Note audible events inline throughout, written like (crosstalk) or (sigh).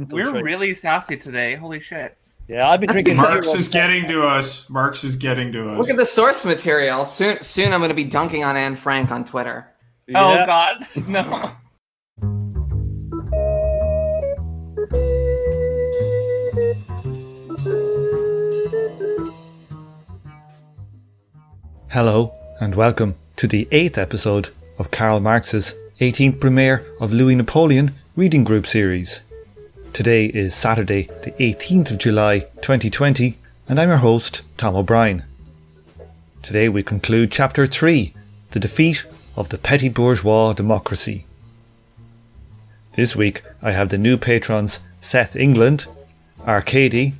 infiltrate. We're really sassy today. Holy shit. Yeah, I've been (laughs) drinking. Marx is getting to us. Marx is getting to us. Look at the source material. Soon, soon I'm going to be dunking on Anne Frank on Twitter. Oh god. (laughs) No. Hello, and welcome to the eighth episode of Karl Marx's 18th Brumaire of Louis Napoleon Reading Group series. Today is Saturday, the 18th of July 2020, and I'm your host, Tom O'Brien. Today we conclude Chapter 3 The Defeat of the Petty Bourgeois Democracy. This week I have the new patrons Seth England, Arcady,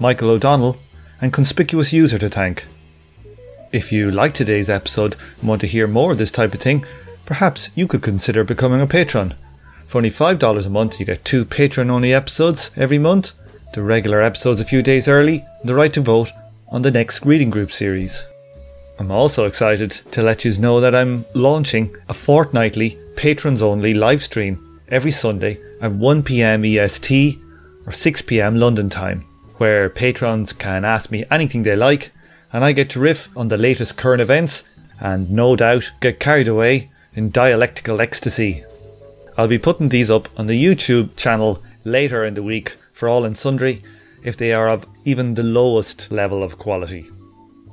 Michael O'Donnell, and Conspicuous User to thank. If you like today's episode and want to hear more of this type of thing, perhaps you could consider becoming a patron. For only $5 a month, you get two patron only episodes every month, the regular episodes a few days early, the right to vote on the next reading group series. I'm also excited to let you know that I'm launching a fortnightly patrons only live stream every Sunday at 1pm EST or 6pm London time, where patrons can ask me anything they like and I get to riff on the latest current events and no doubt get carried away in dialectical ecstasy. I'll be putting these up on the YouTube channel later in the week for all and sundry if they are of even the lowest level of quality.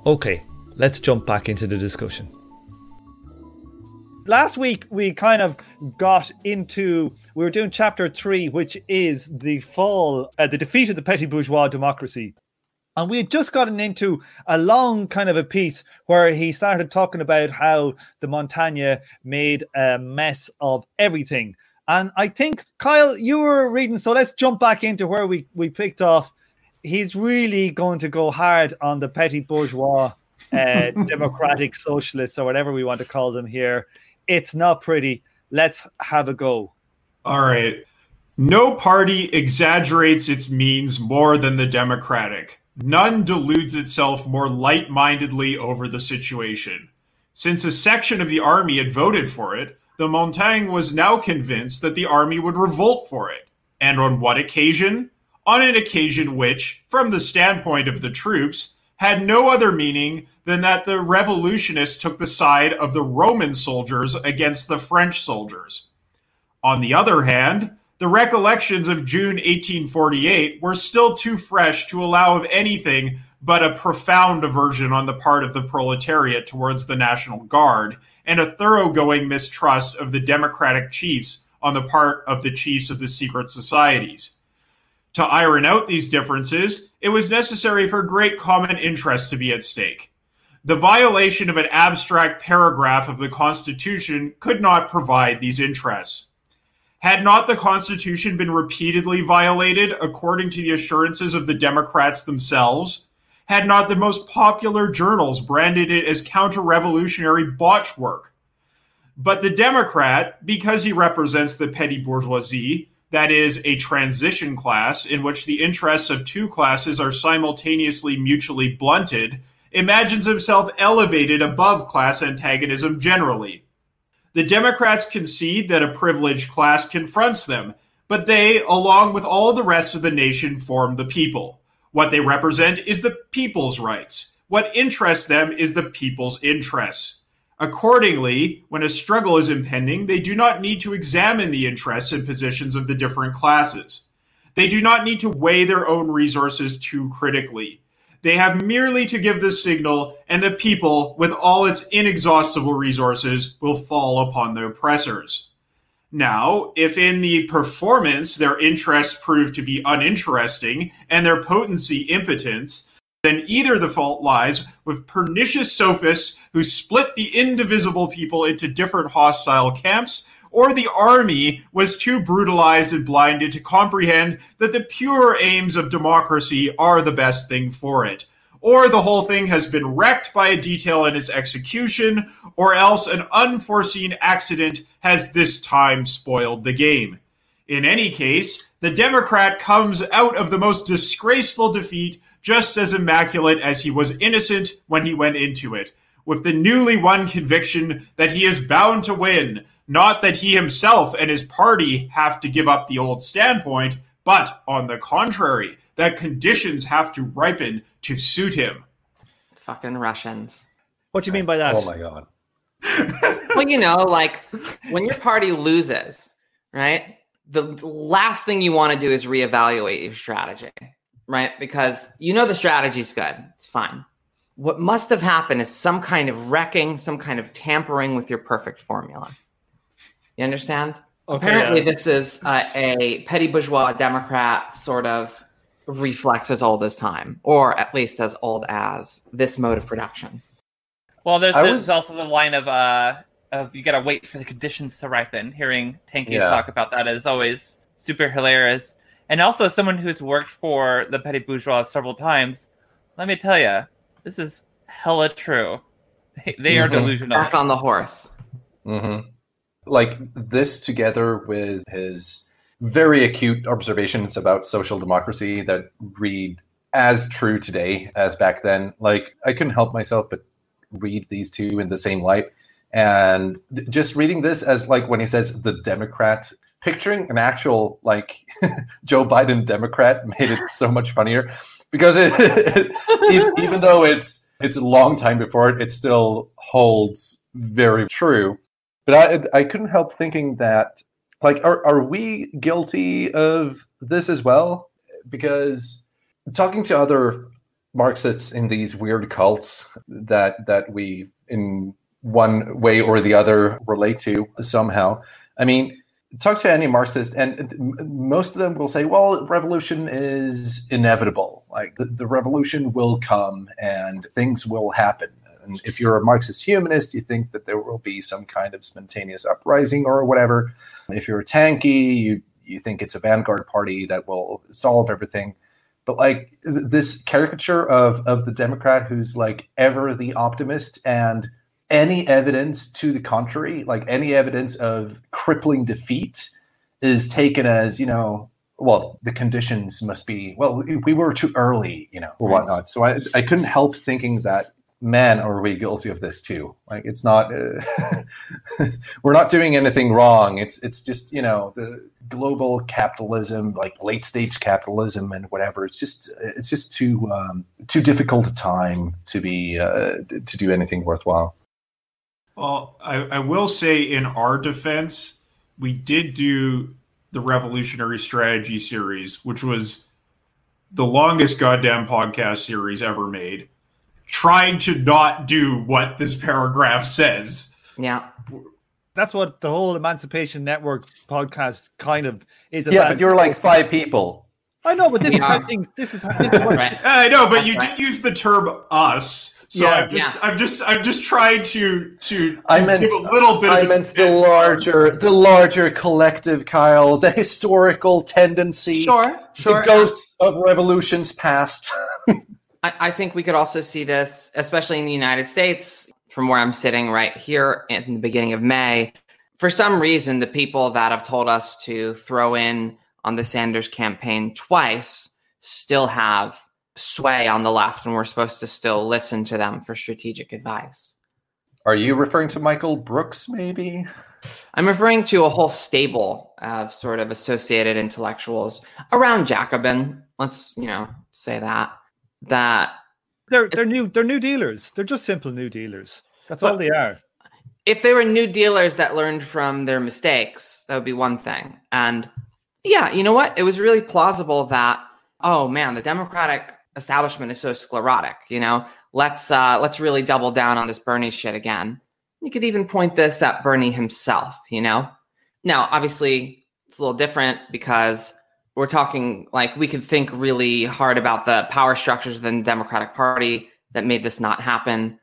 Okay, let's jump back into the discussion. Last week we kind of got into we were doing chapter three, which is the fall, uh, the defeat of the petty bourgeois democracy. And we had just gotten into a long kind of a piece where he started talking about how the Montagne made a mess of everything. And I think, Kyle, you were reading, so let's jump back into where we, we picked off. He's really going to go hard on the petty bourgeois, uh, (laughs) democratic socialists, or whatever we want to call them here. It's not pretty. Let's have a go. All right. No party exaggerates its means more than the Democratic. None deludes itself more light mindedly over the situation. Since a section of the army had voted for it, the Montagne was now convinced that the army would revolt for it. And on what occasion? On an occasion which, from the standpoint of the troops, had no other meaning than that the revolutionists took the side of the Roman soldiers against the French soldiers. On the other hand, the recollections of June 1848 were still too fresh to allow of anything but a profound aversion on the part of the proletariat towards the National Guard and a thoroughgoing mistrust of the democratic chiefs on the part of the chiefs of the secret societies. To iron out these differences, it was necessary for great common interests to be at stake. The violation of an abstract paragraph of the Constitution could not provide these interests. Had not the Constitution been repeatedly violated according to the assurances of the Democrats themselves? Had not the most popular journals branded it as counter revolutionary botch work? But the Democrat, because he represents the petty bourgeoisie, that is, a transition class in which the interests of two classes are simultaneously mutually blunted, imagines himself elevated above class antagonism generally. The Democrats concede that a privileged class confronts them, but they, along with all the rest of the nation, form the people. What they represent is the people's rights. What interests them is the people's interests. Accordingly, when a struggle is impending, they do not need to examine the interests and positions of the different classes. They do not need to weigh their own resources too critically. They have merely to give the signal, and the people, with all its inexhaustible resources, will fall upon the oppressors. Now, if in the performance their interests prove to be uninteresting and their potency impotence, then either the fault lies with pernicious sophists who split the indivisible people into different hostile camps, or the army was too brutalized and blinded to comprehend that the pure aims of democracy are the best thing for it. Or the whole thing has been wrecked by a detail in its execution, or else an unforeseen accident has this time spoiled the game. In any case, the Democrat comes out of the most disgraceful defeat just as immaculate as he was innocent when he went into it, with the newly won conviction that he is bound to win, not that he himself and his party have to give up the old standpoint, but on the contrary, that conditions have to ripen to suit him. Fucking Russians. What do you mean by that? Oh my god. (laughs) well, you know, like when your party loses, right? The last thing you want to do is reevaluate your strategy, right? Because you know the strategy's good, it's fine. What must have happened is some kind of wrecking, some kind of tampering with your perfect formula. You understand? Okay, Apparently, yeah. this is uh, a petty bourgeois Democrat sort of reflex as old as time, or at least as old as this mode of production. Well, there's, there's was- also the line of uh of you gotta wait for the conditions to ripen. Hearing Tanky Yeah. talk about that is always super hilarious. And also, someone who's worked for the petty bourgeois several times, let me tell you, this is hella true. They, they are Mhm. delusional. Back on the horse. hmm Like this together with his very acute observations about social democracy that read as true today as back then. Like I couldn't help myself but read these two in the same light. And just reading this as like when he says the Democrat, picturing an actual like (laughs) Joe Biden Democrat made it so much funnier because it, (laughs) even, even though it's it's a long time before it, it still holds very true. But I I couldn't help thinking that like are are we guilty of this as well? Because talking to other Marxists in these weird cults that that we in one way or the other relate to somehow. I mean, talk to any Marxist, and most of them will say, "Well, revolution is inevitable. Like the, the revolution will come, and things will happen." And if you're a Marxist humanist, you think that there will be some kind of spontaneous uprising or whatever. If you're a tanky, you you think it's a vanguard party that will solve everything. But like th- this caricature of of the Democrat who's like ever the optimist and any evidence to the contrary, like any evidence of crippling defeat, is taken as you know. Well, the conditions must be well. we- We were too early, you know, or whatnot. So I, I couldn't help thinking that, man, are we guilty of this too? Like, it's not. Uh, (laughs) we're not doing anything wrong. It's it's just you know the global capitalism, like late stage capitalism and whatever. It's just it's just too um, too difficult a time to be uh, to do anything worthwhile. Well, I, I will say in our defense, we did do the Revolutionary Strategy series, which was the longest goddamn podcast series ever made, trying to not do what this paragraph says. Yeah. That's what the whole Emancipation Network podcast kind of is about. Yeah, but you're like five people. I know, but this is Yeah. how things. This is how. This is what, Right. (laughs) I know, but you Right. did use the term "us," so Yeah. I'm just, Yeah. I'm just, I'm just trying to to, to I meant give a little bit. I of meant the defense. larger the larger collective, Kyle, the historical tendency, Sure. Sure. the ghosts of revolutions past. (laughs) I, I think we could also see this, especially in the United States, from where I'm sitting right here in the beginning of May. For some reason, the people that have told us to throw in on the Sanders campaign twice still have sway on the left, and we're supposed to still listen to them for strategic advice. Are you referring to Michael Brooks, maybe? I'm referring to a whole stable of sort of associated intellectuals around Jacobin. Let's, you know, say that. That they're they're new. They're new dealers. They're just simple new dealers. That's all they are. if they were new dealers that learned from their mistakes, that would be one thing. And yeah, you know what? It was really plausible that, oh man, the Democratic establishment is so sclerotic, you know, let's uh let's really double down on this Bernie shit again. You could even point this at Bernie himself, you know? Now, obviously, it's a little different because we're talking like we could think really hard about the power structures within the Democratic Party that made this not happen.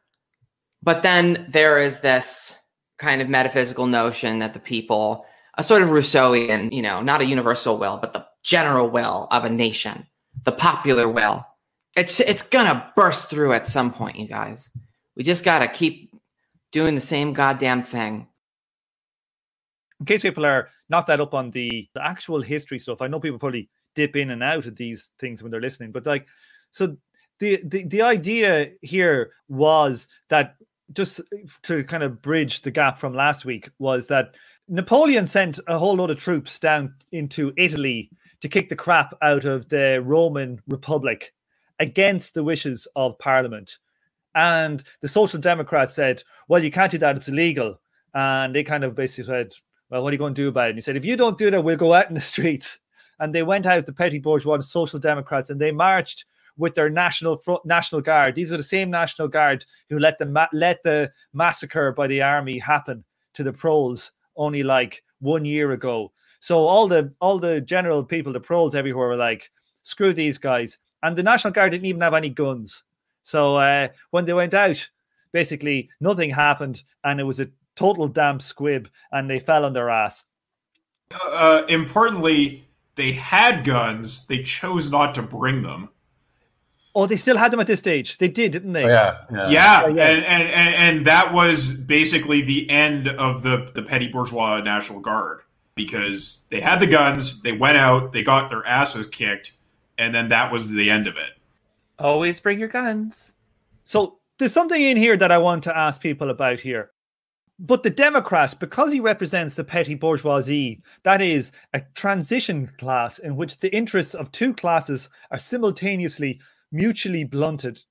But then there is this kind of metaphysical notion that the people, a sort of Rousseauian, you know, not a universal will, but the general will of a nation, the popular will. It's it's gonna burst through at some point, you guys. We just gotta keep doing the same goddamn thing. in case people are not that up on the, the actual history stuff, I know people probably dip in and out of these things when they're listening, but like, so the the, the idea here was that just to kind of bridge the gap from last week was that Napoleon sent a whole load of troops down into Italy to kick the crap out of the Roman Republic against the wishes of Parliament. And the Social Democrats said, well, you can't do that, it's illegal. And they kind of basically said, well, what are you going to do about it? And he said, if you don't do that, we'll go out in the streets. And they went out, the petty bourgeois, Social Democrats, and they marched with their national front, national guard. These are the same national guard who let the ma- let the massacre by the army happen to the proles only like one year ago. So all the all the general people, the proles everywhere were like, screw these guys. And the National Guard didn't even have any guns. So uh, when they went out, basically nothing happened, and it was a total damp squib, and they fell on their ass. Uh, importantly, they had guns. They chose not to bring them. Oh, they still had them at this stage. They did, didn't they? Oh, yeah, yeah, Yeah, and, and, and and that was basically the end of the the petty bourgeois National Guard because they had the guns, they went out, they got their asses kicked, and then that was the end of it. Always bring your guns. So there's something in here that I want to ask people about here. But the Democrat, because he represents the petty bourgeoisie, that is a transition class in which the interests of two classes are simultaneously mutually blunted,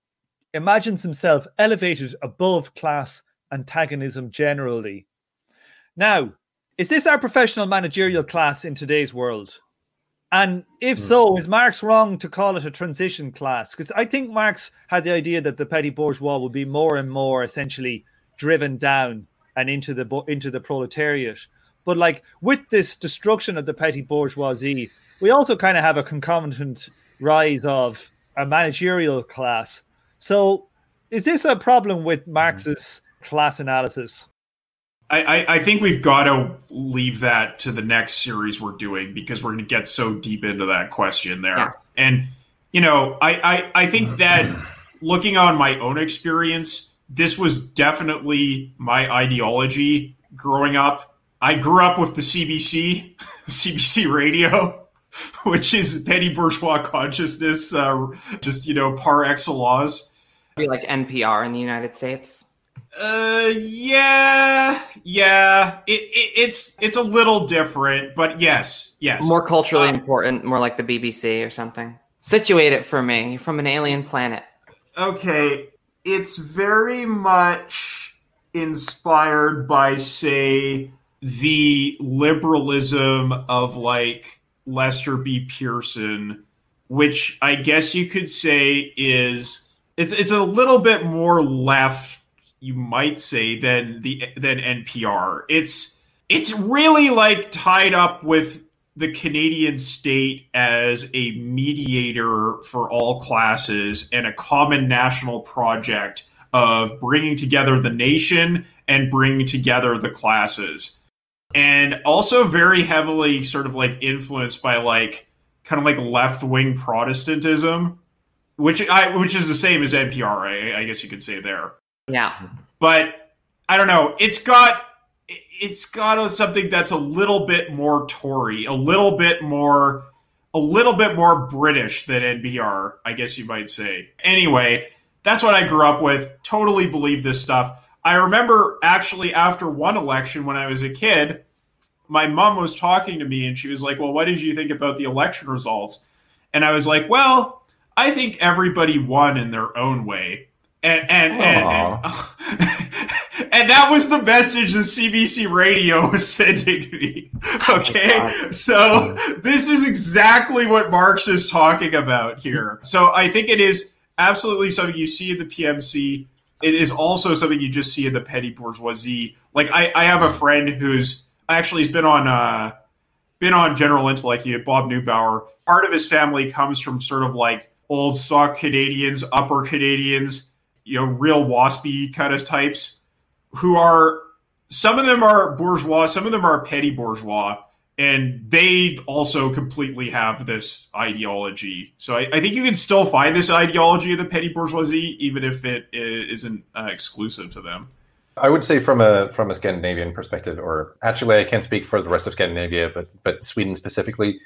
imagines himself elevated above class antagonism generally. Now, is this our professional managerial class in today's world? And if so, hmm. is Marx wrong to call it a transition class? Because I think Marx had the idea that the petty bourgeois would be more and more essentially driven down and into the into the proletariat. But like with this destruction of the petty bourgeoisie, we also kind of have a concomitant rise of a managerial class. So, is this a problem with mm-hmm. Marx's class analysis? I, I, I think we've got to leave that to the next series we're doing because we're going to get so deep into that question there. Yes. And, you know, I, I, I think mm-hmm. that looking on my own experience, this was definitely my ideology growing up. I grew up with the CBC, CBC (laughs) radio, (laughs) which is petty bourgeois consciousness, uh, just, you know, par excellence. Be like NPR in the United States. Uh, yeah, yeah. It, it it's it's a little different, but yes, yes. More culturally Uh, important, more like the BBC or something. Situate it for me. You're from an alien planet. Okay, it's very much inspired by, say, the liberalism of like Lester B. Pearson, which I guess you could say is it's it's a little bit more left, you might say, than the than NPR. It's it's really like tied up with the Canadian state as a mediator for all classes and a common national project of bringing together the nation and bringing together the classes. And also very heavily sort of like influenced by like kind of like left wing Protestantism, which I which is the same as NPR, I, I guess you could say there Yeah. but I don't know. It's got it's got something that's a little bit more Tory, a little bit more a little bit more British than NPR, I guess you might say. Anyway, that's what I grew up with. Totally believe this stuff. I remember actually after one election when I was a kid, my mom was talking to me and she was like, "Well, what did you think about the election results?" And I was like, "Well, I think everybody won in their own way." And and and, and, (laughs) and that was the message the CBC radio (laughs) was sending me. Okay, so this is exactly what Marx is talking about here. So I think it is absolutely something you see in the PMC. It is also something you just see in the petty bourgeoisie. Like I, I have a friend who's actually has been on uh, been on General Intellect, he- Bob Neubauer. Part of his family comes from sort of like old stock Canadians, upper Canadians, you know, real waspy kind of types who are some of them are bourgeois, some of them are petty bourgeois, and they also completely have this ideology. So I, I think you can still find this ideology of the petty bourgeoisie, even if it isn't uh, exclusive to them. I would say from a from a Scandinavian perspective, or actually, I can't speak for the rest of Scandinavia, but but Sweden specifically,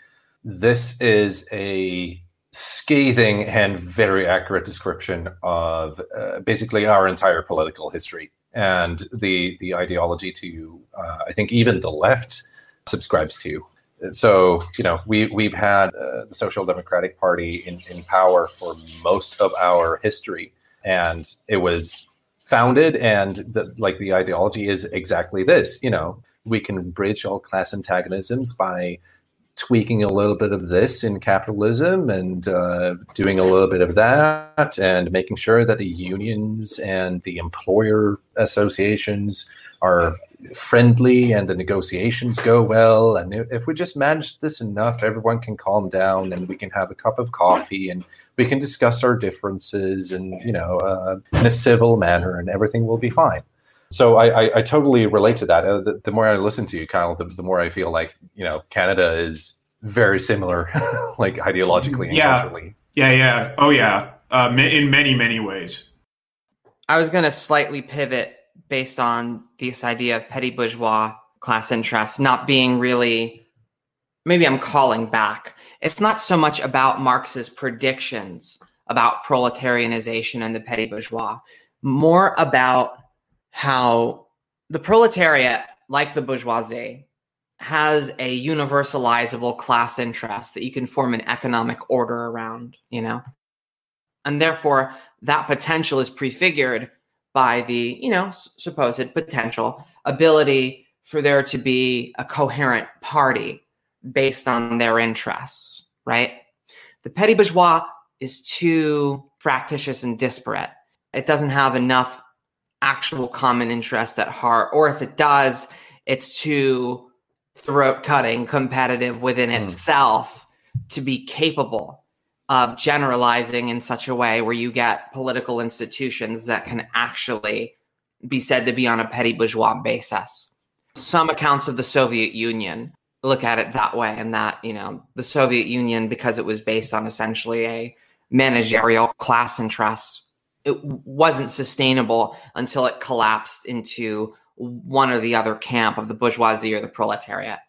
this is a scathing and very accurate description of uh, basically our entire political history and the the ideology to uh, I think even the left subscribes to. so you know we we've had uh, the Social Democratic Party in, in power for most of our history, and it was founded and the, like the ideology is exactly this. You know, we can bridge all class antagonisms by tweaking a little bit of this in capitalism and uh, doing a little bit of that and making sure that the unions and the employer associations are friendly and the negotiations go well. And if we just manage this enough, everyone can calm down and we can have a cup of coffee and we can discuss our differences and, you know, uh, in a civil manner and everything will be fine. So I, I, I totally relate to that. Uh, the, the, more I listen to you, Kyle, the, the more I feel like, you know, Canada is very similar, (laughs) like ideologically and Yeah. culturally. Yeah, yeah. Oh, yeah. Uh, in many, many ways. I was going to slightly pivot based on this idea of petty bourgeois class interests not being really, maybe I'm calling back. It's not so much about Marx's predictions about proletarianization and the petty bourgeois, more about how the proletariat, like the bourgeoisie, has a universalizable class interest that you can form an economic order around, you know? And therefore, that potential is prefigured by the, you know, s- supposed potential ability for there to be a coherent party based on their interests, right? The petty bourgeois is too fractious and disparate. It doesn't have enough actual common interest at heart, or if it does, it's too throat cutting competitive within Hmm. itself to be capable of generalizing in such a way where you get political institutions that can actually be said to be on a petty bourgeois basis. Some accounts of the Soviet Union look at it that way, and that, you know, the Soviet Union, because it was based on essentially a managerial class interest, it wasn't sustainable until it collapsed into one or the other camp of the bourgeoisie or the proletariat.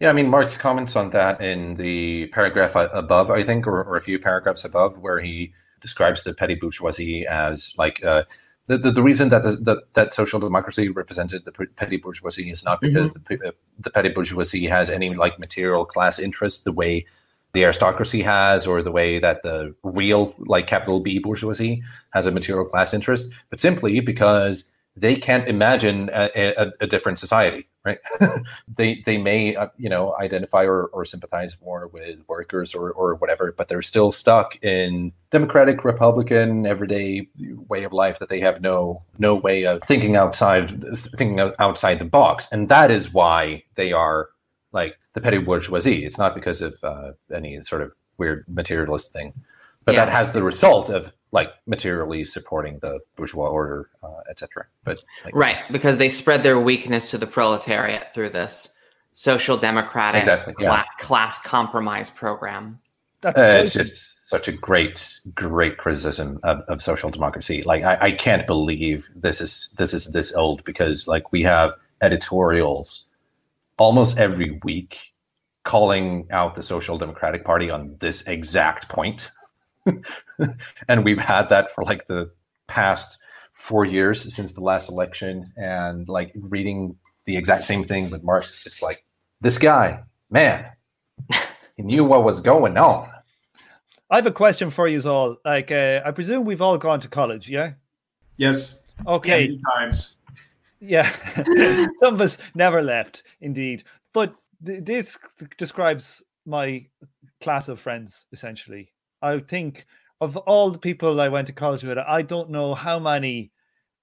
Yeah, I mean, Marx comments on that in the paragraph above, I think, or, or a few paragraphs above, where he describes the petty bourgeoisie as like uh, the, the the reason that the, that that social democracy represented the petty bourgeoisie is not because the p- uh, the petty bourgeoisie has any like material class interest the way the aristocracy has, or the way that the real like capital B bourgeoisie has a material class interest, but simply because they can't imagine a, a, a different society, right? (laughs) they they may uh, you know identify or, or sympathize more with workers or, or whatever, but they're still stuck in democratic, republican, everyday way of life that they have no no way of thinking outside thinking outside the box, and that is why they are like the petty bourgeoisie. It's not because of uh, any sort of weird materialist thing, but Yeah. that has the result of like materially supporting the bourgeois order, uh, etc. But like, Right, because they spread their weakness to the proletariat through this social democratic Exactly, yeah. class compromise program. That's Uh, it's just such a great, great criticism of, of social democracy. Like I, I can't believe this is this is this old because like we have editorials almost every week calling out the Social Democratic Party on this exact point. (laughs) and we've had that for like the past four years since the last election. And like reading the exact same thing with Marx, it's just like this guy, man, he knew what was going on. I have a question for you all. Like, uh, I presume we've all gone to college, yeah? Yes. Okay, Many times. Yeah. (laughs) Some of us never left, indeed. But th- this describes my class of friends, essentially. I think of all the people I went to college with, I don't know how many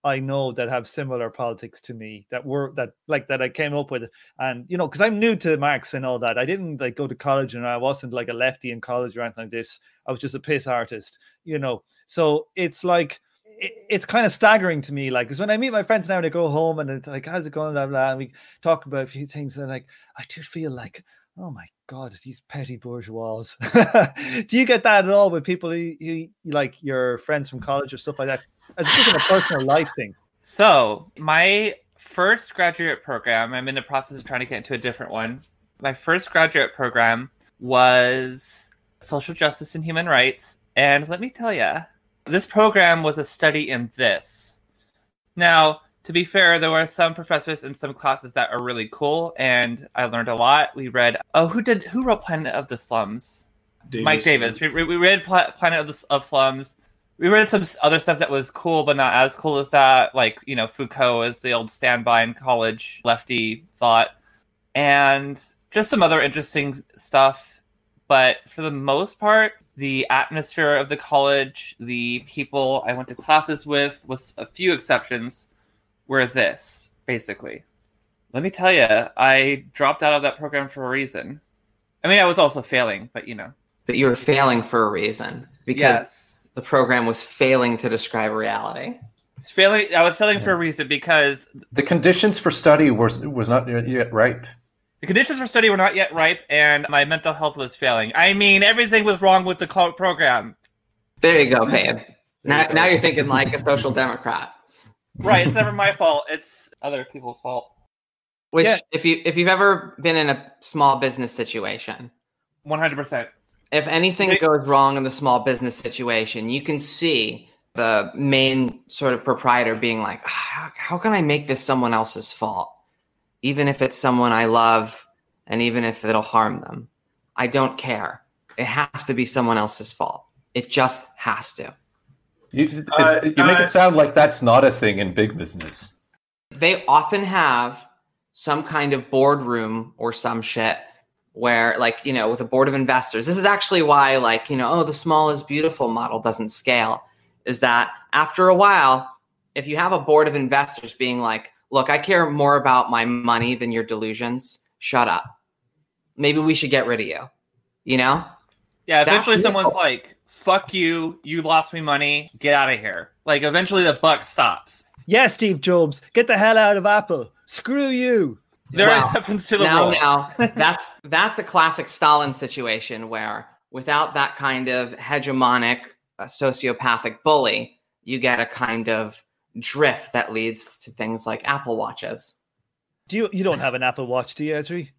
I know that have similar politics to me that were that like that I came up with, and you know, because I'm new to Marx and all that. I didn't like go to college, and I wasn't like a lefty in college or anything like this. I was just a piss artist, you know. So it's like it, it's kind of staggering to me, like because when I meet my friends now, and they go home and it's like, "How's it going?" Blah blah. And we talk about a few things, and like I do feel like, oh my god, these petty bourgeois. (laughs) do you get that at all with people who, who like your friends from college or stuff like that? As just a personal life thing. So, my first graduate program, I'm in the process of trying to get into a different one. My first graduate program was social justice and human rights. And let me tell you, this program was a study in this. Now, to be fair, there were some professors in some classes that are really cool, and I learned a lot. We read, oh, who did who wrote Planet of the Slums? Mike Davis. We, we read Pla- Planet of, the, of Slums. We read some other stuff that was cool, but not as cool as that. Like you know, Foucault is the old standby in college lefty thought, and just some other interesting stuff. But for the most part, the atmosphere of the college, the people I went to classes with, with a few exceptions, were this basically. Let me tell you, I dropped out of that program for a reason. I mean, I was also failing, but you know. But you were failing for a reason because yes. the program was failing to describe reality. It's Failing I was failing for a reason because The conditions for study was was not yet ripe. The conditions for study were not yet ripe and my mental health was failing. I mean, everything was wrong with the co- program. There you go, Payne. Now, now you're thinking like a social democrat. Right, it's never my fault. It's other people's fault. Which, Yeah. if you if you've ever been in a small business situation, 100%. if anything They- goes wrong in the small business situation, you can see the main sort of proprietor being like, "Ah, how, how can I make this someone else's fault? Even if it's someone I love and even if it'll harm them. I don't care. It has to be someone else's fault. It just has to. You, it's, Uh, you make uh, it sound like that's not a thing in big business. They often have some kind of boardroom or some shit where like you know with a board of investors this is actually why like you know oh the small is beautiful model doesn't scale is that after a while if you have a board of investors being like look i care more about my money than your delusions shut up maybe we should get rid of you you know Yeah, eventually is someone's all- like, fuck you, you lost me money, get out of here. Like, eventually the buck stops. Yeah, Steve Jobs, get the hell out of Apple. Screw you. There are Wow. exceptions to the now rule. now (laughs) that's that's a classic stalin situation where without that kind of hegemonic uh, sociopathic bully you get a kind of drift that leads to things like apple watches Do you you don't have an Apple Watch, do you, Esri?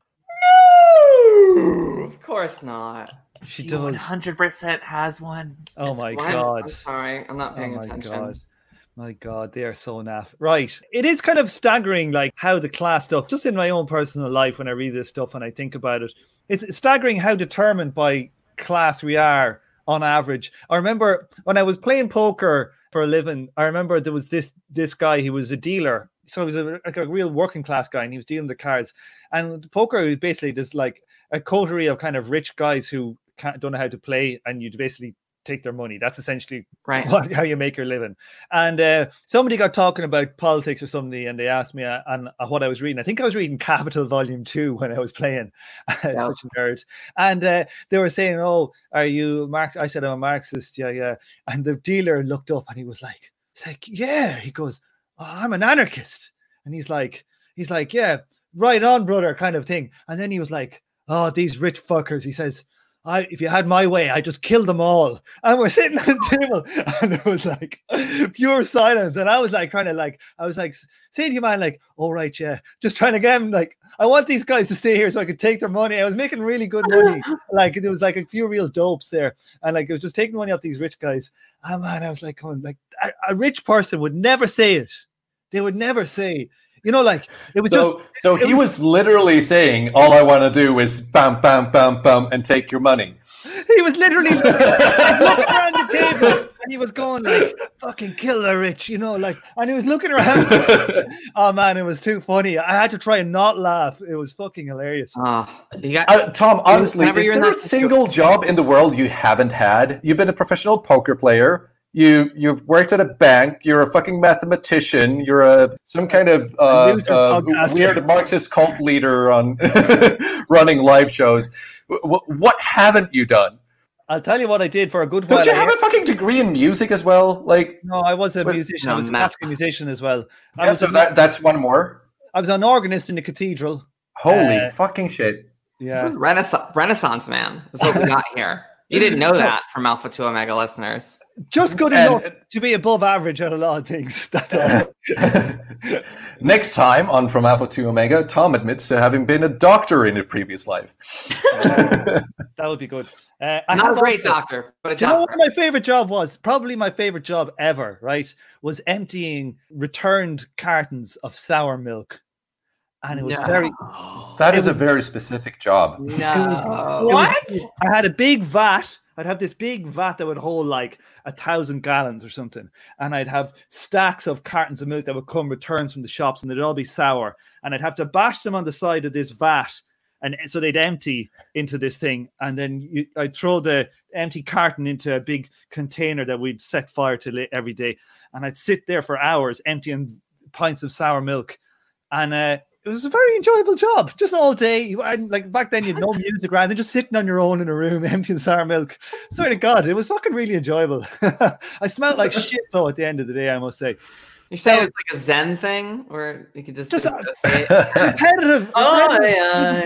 no of course not She He does. 100% has one. Oh my What? god. i'm sorry i'm not Oh paying my attention god. My god, they are so naff. Right. It is kind of staggering like how the class stuff, just in my own personal life when I read this stuff and I think about it, it's staggering how determined by class we are on average. I remember when I was playing poker for a living, I remember there was this this guy, he was a dealer. So he was a, like a real working class guy and he was dealing the cards. And poker is basically just like a coterie of kind of rich guys who can't, don't know how to play and you basically take their money. That's essentially right (laughs) what, how you make your living. And uh, somebody got talking about politics or something, and they asked me uh, and uh, what I was reading. I think I was reading Capital Volume Two (laughs) when I was playing. (laughs) Yeah. Such a nerd. And uh, they were saying, "Oh, are you Marx?" I said, "I'm a Marxist." Yeah, yeah. And the dealer looked up and he was like, "He's like, yeah." He goes, oh, "I'm an anarchist," and he's like, "He's like, yeah, right on, brother," kind of thing. And then he was like, "Oh, these rich fuckers." He says. I, if you had my way, I just killed them all. And we're sitting at the (laughs) table, and it was like pure silence. And I was like, kind of like, I was like saying to you, man, like, all right, yeah, just trying to get him. Like, I want these guys to stay here so I could take their money. I was making really good (laughs) money. like, there was like a few real dopes there, and like, it was just taking money off these rich guys. And man, I was like, going, like, a, a rich person would never say it. They would never say, you know, like it was just So, so he was literally saying, "All I want to do is bam, bam, bam, bam, and take your money." He was literally (laughs) looking around the table and he was going like, fucking kill the rich, you know, like, and he was looking around. (laughs) oh man, it was too funny. I had to try and not laugh. It was fucking hilarious. you got Uh, Tom, honestly, Whenever is there a single job in the world you haven't had? You've been a professional poker player. You you've worked at a bank. You're a fucking mathematician. You're a some kind of uh, loser uh, podcaster. weird Marxist cult leader on (laughs) running live shows. W- w- what haven't you done? I'll tell you what I did for a good Don't while. you have a fucking degree in music as well? Like, no, I was a Well, musician. no, I was a classical musician as well. I yeah, was, so a, that, that's one more. I was an organist in the cathedral. Holy Uh, fucking shit! This Yeah. is Renaissance, Renaissance man. Is what we (laughs) got here. You didn't know that from Alpha to Omega listeners. Just good And- enough to be above average at a lot of things. (laughs) That's all. (laughs) Next time on From Alpha to Omega, Tom admits to having been a doctor in a previous life. (laughs) that would be good. Uh, I Not a great also- doctor, but a Do you know what my favorite job was? Probably my favorite job ever, right? Was emptying returned cartons of sour milk. And it was No. very (sighs) That It is a very specific job. No. was- What? I had a big vat. I'd have this big vat that would hold like a thousand gallons or something. And I'd have stacks of cartons of milk that would come returns from the shops and they'd all be sour. And I'd have to bash them on the side of this vat. And so they'd empty into this thing. And then you, I'd throw the empty carton into a big container that we'd set fire to every day. And I'd sit there for hours emptying pints of sour milk. And uh, it was a very enjoyable job, just all day. You- I, like back then, you had no music around, and just sitting on your own in a room, (laughs) emptying sour milk. Sorry to God, it was fucking really enjoyable. (laughs) I smelled like (laughs) shit though at the end of the day, I must say. You're saying it's like a Zen thing where you could just, Just, uh, dissociate? Repetitive, Oh, repetitive yeah,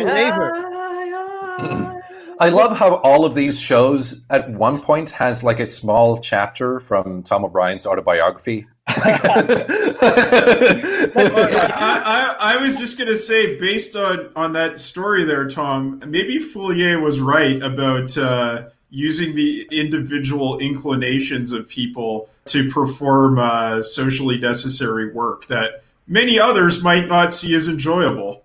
yeah, I love how all of these shows at one point has like a small chapter from Tom O'Brien's autobiography. (laughs) I, I, I was just gonna say, based on on that story there, Tom, maybe Fourier was right about uh, using the individual inclinations of people to perform uh, socially necessary work that many others might not see as enjoyable.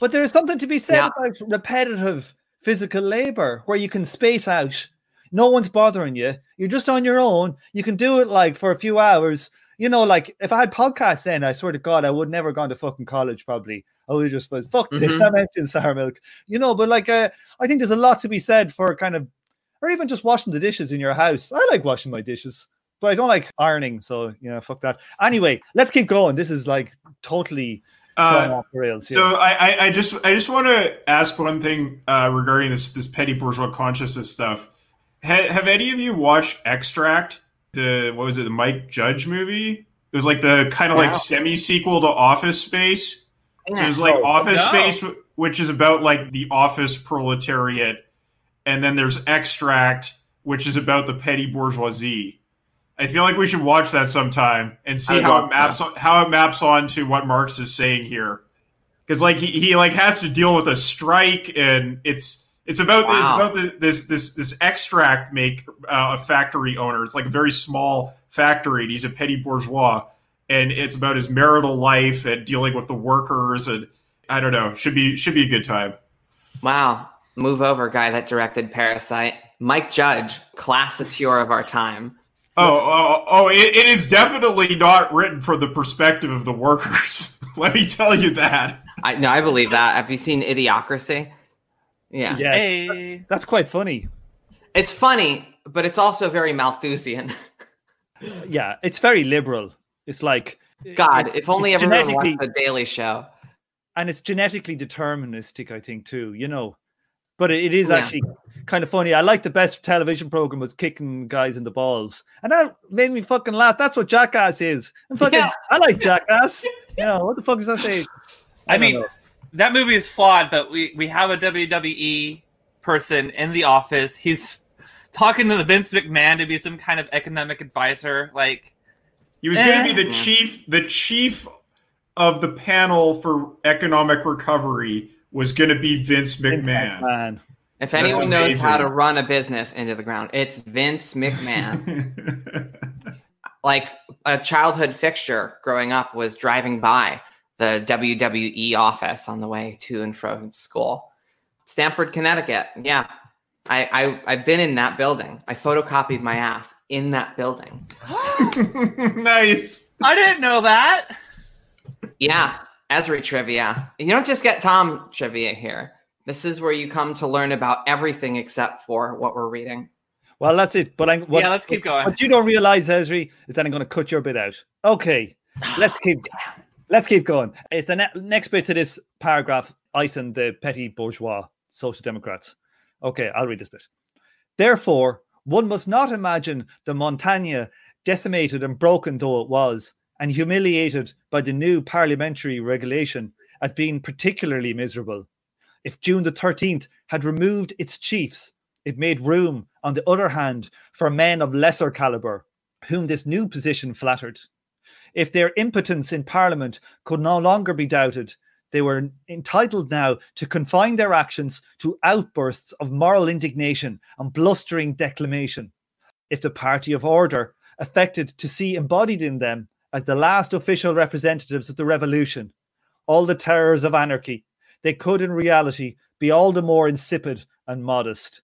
But there is something to be said Yeah. about repetitive physical labor where you can space out. No one's bothering you. You're just on your own. You can do it like for a few hours. You know, like if I had podcasts then, I swear to God, I would never gone to fucking college probably. I would have just went, fuck this, Mhm. I'm emptying sour milk. You know, but like uh, I think there's a lot to be said for kind of or even just washing the dishes in your house. I like washing my dishes, but I don't like ironing, so you know, fuck that. Anyway, let's keep going. This is like totally Uh, off the rails. So I, I, I just I just want to ask one thing uh, regarding this this petty bourgeois consciousness stuff. Ha, have any of you watched Extract? The what was it? The Mike Judge movie. It was like the kind of like semi sequel to Office Space. So it was like Oh, Office no. Space, which is about like the office proletariat, and then there's Extract, which is about the petty bourgeoisie. I feel like we should watch that sometime and see how it love maps how it maps on to what Marx is saying here. Because like he, he like has to deal with a strike, and it's it's about it's about the, this this this extract make uh, a factory owner. It's like a very small factory, and he's a petty bourgeois, and it's about his marital life and dealing with the workers, and I don't know, should be should be a good time. Wow. Move over, guy that directed Parasite. Mike Judge, classicure of our time. Oh, oh, oh! It, it is definitely not written from the perspective of the workers. (laughs) Let me tell you that. I no, I believe that. Have you seen Idiocracy? Yeah. yeah, Hey. that's quite funny. It's funny, but it's also very Malthusian. (laughs) Yeah, it's very liberal. It's like God, it- if only everyone genetically- watched The Daily Show. and it's genetically deterministic, I think too. You know, but it, it is Yeah. actually kind of funny. I like the best television program was kicking guys in the balls, and that made me fucking laugh. That's what Jackass is. And fucking, Yeah. I like Jackass. (laughs) you know what the fuck is that say? I don't mean, know. That movie is flawed, but we we have a WWE person in the office. He's talking to the Vince McMahon to be some kind of economic advisor. Like, He was going to Eh. be the chief, the chief of the panel for economic recovery was going to be Vince Vince McMahon. McMahon. If That's anyone knows how to run a business into the ground, it's Vince McMahon. (laughs) like a childhood fixture growing up was driving by the WWE office on the way to and from school. Stamford, Connecticut. Yeah. I, I I've been in that building. I photocopied my ass in that building. (gasps) (laughs) nice. I didn't know that. Yeah, Esri trivia. You don't just get Tom trivia here. This is where you come to learn about everything except for what we're reading. Well, that's it. But I what, Yeah, let's keep going. What you don't realize, Esri, is that I'm going to cut your bit out. Okay, (sighs) let's keep let's keep going. It's the ne- next bit to this paragraph. Icing the petty bourgeois social democrats. Okay, I'll read this bit. Therefore, one must not imagine the Montagne, decimated and broken though it was, and humiliated by the new parliamentary regulation, as being particularly miserable. If June the 13th had removed its chiefs, it made room, on the other hand, for men of lesser calibre, whom this new position flattered. If their impotence in Parliament could no longer be doubted, they were entitled now to confine their actions to outbursts of moral indignation and blustering declamation. If the party of order affected to see embodied in them as the last official representatives of the revolution all the terrors of anarchy, they could in reality be all the more insipid and modest.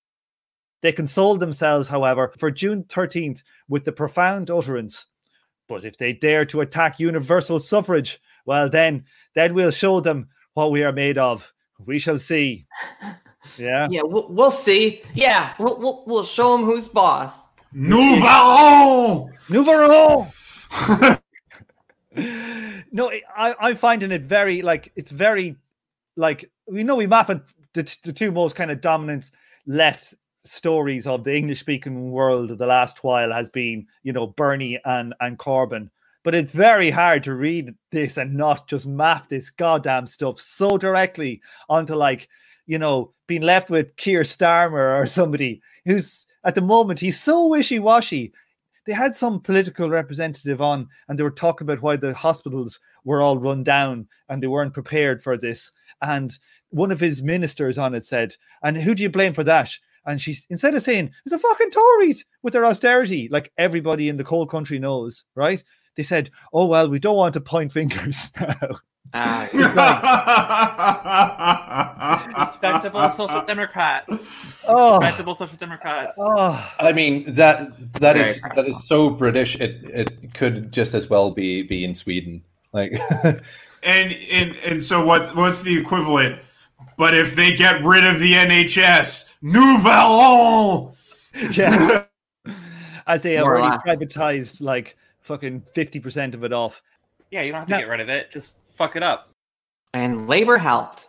They consoled themselves, however, for June 13th with the profound utterance But if they dare to attack universal suffrage, well, then, then we'll show them what we are made of. We shall see. (laughs) Yeah. Yeah, we'll, we'll see. Yeah, we'll, we'll, we'll show them who's boss. Nous verrons! Nous (laughs) verrons! no, I, I'm finding it very, like, it's very, like, we know we map it, the, the two most kind of dominant left stories of the English speaking world of the last while has been, you know, Bernie and, and Corbyn. But it's very hard to read this and not just map this goddamn stuff so directly onto like, you know, being left with Keir Starmer or somebody who's at the moment he's so wishy-washy. They had some political representative on and they were talking about why the hospitals were all run down and they weren't prepared for this. And one of his ministers on it said, and who do you blame for that? And she's instead of saying it's the fucking Tories with their austerity, like everybody in the coal country knows, right? They said, "Oh well, we don't want to point fingers (laughs) now." Ah, (laughs) Respectable social (laughs) democrats. Oh, Respectable social democrats. oh, I mean that that Very is that practical. is so British. It it could just as well be be in Sweden. Like And and and so what's what's the equivalent? But if they get rid of the NHS, nous verrons. yeah. As they have More already privatized like fucking fifty percent of it off. Yeah, you don't have to Now- get rid of it. Just fuck it up. and labor helped.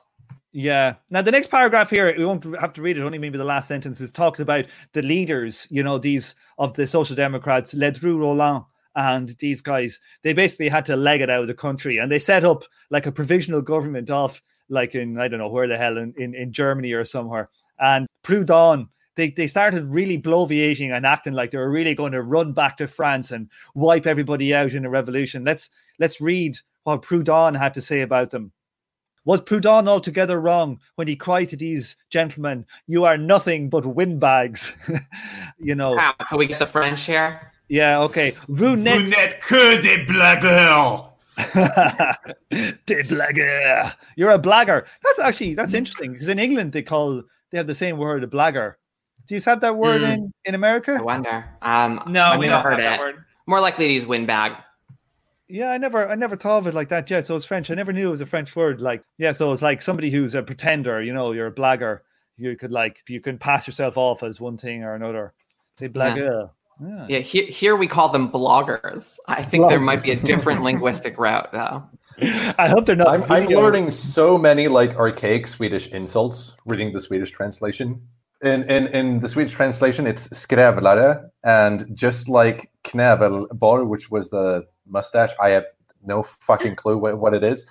Yeah. Now the next paragraph here, we won't have to read it. Only maybe the last sentence is talking about the leaders. You know, these of the Social Democrats, Ledru-Rollin, and these guys. They basically had to leg it out of the country, and they set up like a provisional government off, like in I don't know where the hell in in, in Germany or somewhere. And Proudhon, they they started really bloviating and acting like they were really going to run back to France and wipe everybody out in a revolution. Let's let's read what Proudhon had to say about them. Was Proudhon altogether wrong when he cried to these gentlemen, You are nothing but windbags? (laughs) you know, Wow, can we get the French here? yeah, okay. Vous Brunette n'êtes que des blagueurs. (laughs) de blagger. You're a blagger. That's actually that's interesting because in England they call they have the same word, a blagger. Do you have that word Mm. in, in America? I wonder. Um, No, I've we never don't have heard that it. word. More likely to use windbag. Yeah, I never I never thought of it like that. Yeah, so it's French. I never knew it was a French word. Like, yeah, so it's like somebody who's a pretender, you know, you're a blagger. You could like you can pass yourself off as one thing or another. They blagger. Yeah. Yeah, here, here we call them bloggers. I think there might be a different (laughs) linguistic route, though. I hope they're not. I'm, I'm learning so many like archaic Swedish insults reading the Swedish translation. In in, in the Swedish translation, it's skrävlare, and just like knävelborr, which was the mustache, I have no fucking clue what, what it is.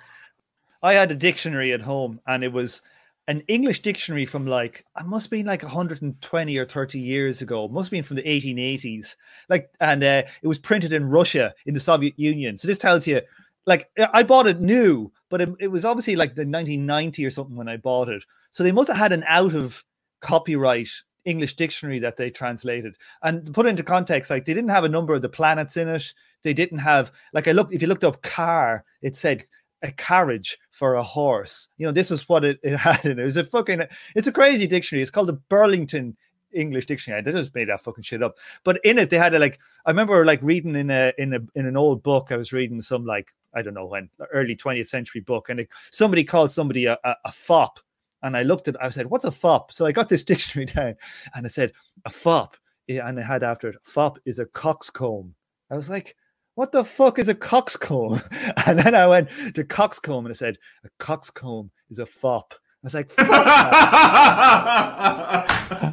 I had a dictionary at home, and it was an English dictionary from like it must have been like 120 or 30 years ago. It must have been from the 1880s. Like, and uh, it was printed in Russia in the Soviet Union. So this tells you, like, I bought it new, but it, it was obviously like the 1990 or something when I bought it. So they must have had an out of copyright English dictionary that they translated. And put into context, like they didn't have a number of the planets in it. They didn't have like I looked if you looked up car, it said a carriage for a horse. You know, this is what it, it (laughs) had in it. It was a fucking it's a crazy dictionary. It's called the Burlington English Dictionary. They just made that fucking shit up. But in it, they had a like I remember like reading in a in a in an old book. I was reading some like I don't know when early 20th century book, and it, somebody called somebody a, a, a fop. And I looked at I said, What's a fop? So I got this (laughs) dictionary down and I said, A fop. And I had after it, fop is a coxcomb. I was like, what the fuck is a coxcomb? (laughs) And then I went to coxcomb and I said, a coxcomb is a fop. I was like, fuck.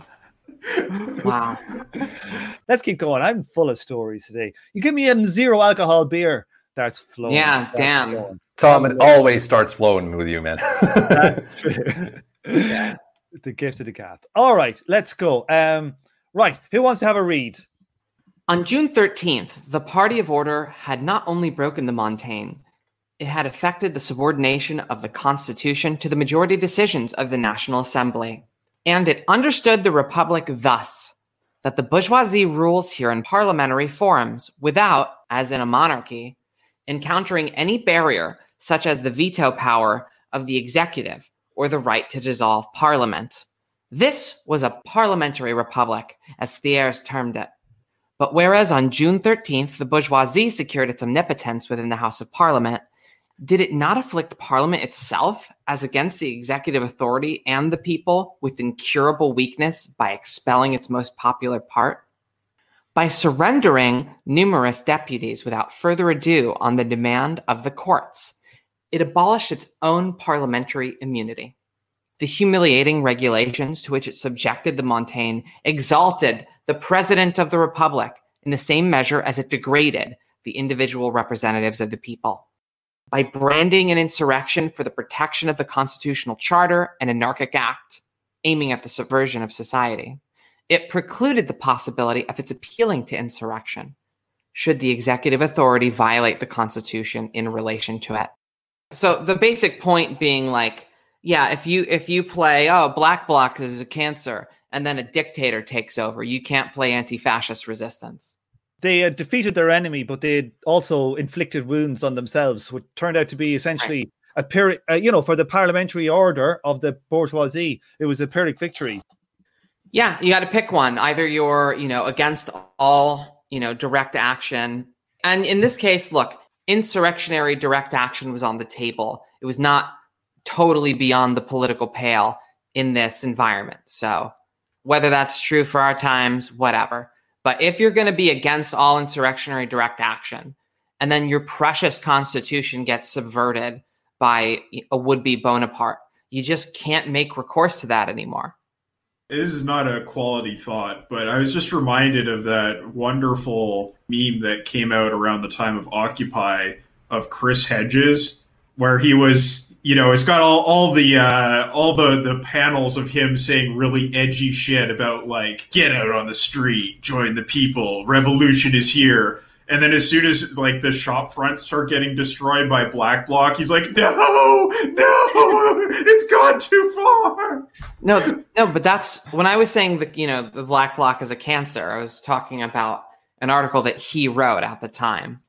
(laughs) Wow. let's keep going. I'm full of stories today. You give me a zero alcohol beer, that's flowing. Yeah, That's damn. flowing. Tom, it always starts flowing with you, man. That's (laughs) true. the gift of the gap. All right, let's go. Um, right, who wants to have a read? On June 13th, the Party of Order had not only broken the Montagne, it had affected the subordination of the Constitution to the majority decisions of the National Assembly. And it understood the Republic thus that the bourgeoisie rules here in parliamentary forums without, as in a monarchy, encountering any barrier such as the veto power of the executive or the right to dissolve parliament. This was a parliamentary republic, as Thiers termed it. But whereas on June 13th, the bourgeoisie secured its omnipotence within the House of Parliament, did it not afflict Parliament itself as against the executive authority and the people with incurable weakness by expelling its most popular part? By surrendering numerous deputies without further ado on the demand of the courts, it abolished its own parliamentary immunity. The humiliating regulations to which it subjected the Montagne exalted the President of the Republic in the same measure as it degraded the individual representatives of the people by branding an insurrection for the protection of the constitutional charter and anarchic act, aiming at the subversion of society. It precluded the possibility of its appealing to insurrection should the executive authority violate the constitution in relation to it. So the basic point being like, yeah, if you if you play oh black bloc is a cancer and then a dictator takes over, you can't play anti-fascist resistance they had defeated their enemy, but they also inflicted wounds on themselves, which turned out to be essentially a pyrrhic, uh, you know, for the parliamentary order of the bourgeoisie, it was a pyrrhic victory. Yeah, you got to pick one. Either you're, you know, against all, you know, direct action. And in this case, look, insurrectionary direct action was on the table. It was not totally beyond the political pale in this environment. So whether that's true for our times, whatever. But if you're going to be against all insurrectionary direct action, and then your precious constitution gets subverted by a would be Bonaparte, you just can't make recourse to that anymore. This is not a quality thought, but I was just reminded of that wonderful meme that came out around the time of Occupy of Chris Hedges, where he was you know, it's got all, all the uh, all the the panels of him saying really edgy shit about like get out on the street, join the people, revolution is here. And then as soon as like the shop fronts start getting destroyed by Black Bloc, he's like, no, no, it's gone too far. No, no, but that's when I was saying that you know the Black Bloc is a cancer. I was talking about an article that he wrote at the time.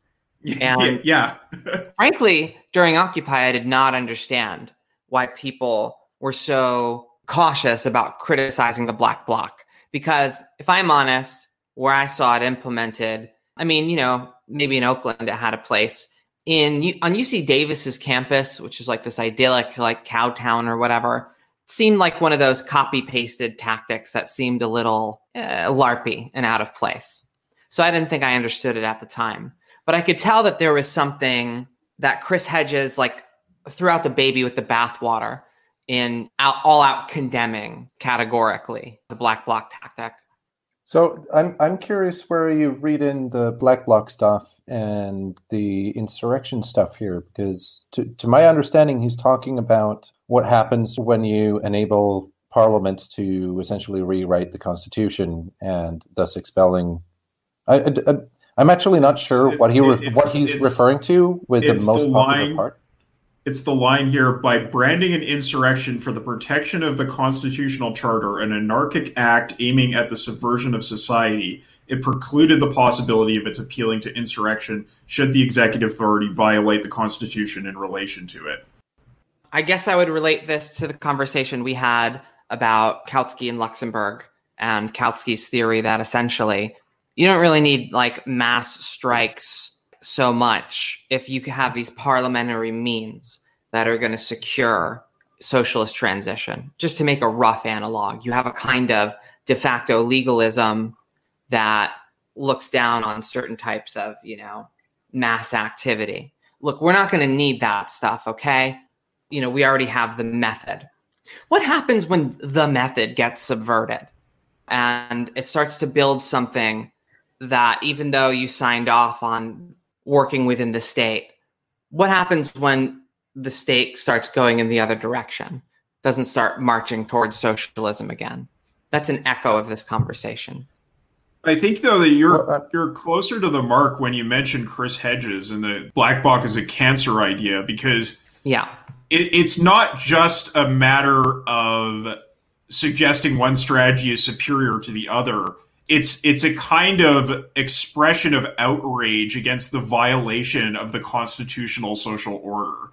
(laughs) And yeah. (laughs) frankly, during Occupy, I did not understand why people were so cautious about criticizing the Black Bloc. Because if I'm honest, where I saw it implemented, I mean, you know, maybe in Oakland it had a place. In on UC Davis's campus, which is like this idyllic, like Cowtown or whatever, seemed like one of those copy pasted tactics that seemed a little uh, larpy and out of place. So I didn't think I understood it at the time but I could tell that there was something that Chris Hedges like threw out the baby with the bathwater in out, all out condemning categorically the black bloc tactic. So I'm I'm curious where you read in the black bloc stuff and the insurrection stuff here, because to to my understanding, he's talking about what happens when you enable Parliament to essentially rewrite the constitution and thus expelling. I, I, I'm actually not sure what he re- what he's referring to with the most the popular line, part. It's the line here by branding an insurrection for the protection of the constitutional charter, an anarchic act aiming at the subversion of society. It precluded the possibility of its appealing to insurrection should the executive authority violate the constitution in relation to it. I guess I would relate this to the conversation we had about Kautsky and Luxemburg and Kautsky's theory that essentially you don't really need like mass strikes so much if you have these parliamentary means that are going to secure socialist transition. Just to make a rough analog, you have a kind of de facto legalism that looks down on certain types of, you know, mass activity. Look, we're not going to need that stuff, okay? You know, we already have the method. What happens when the method gets subverted and it starts to build something that even though you signed off on working within the state, what happens when the state starts going in the other direction, doesn't start marching towards socialism again? That's an echo of this conversation. I think though that you're uh, you're closer to the mark when you mention Chris Hedges and the black bloc is a cancer idea because yeah, it, it's not just a matter of suggesting one strategy is superior to the other. It's it's a kind of expression of outrage against the violation of the constitutional social order.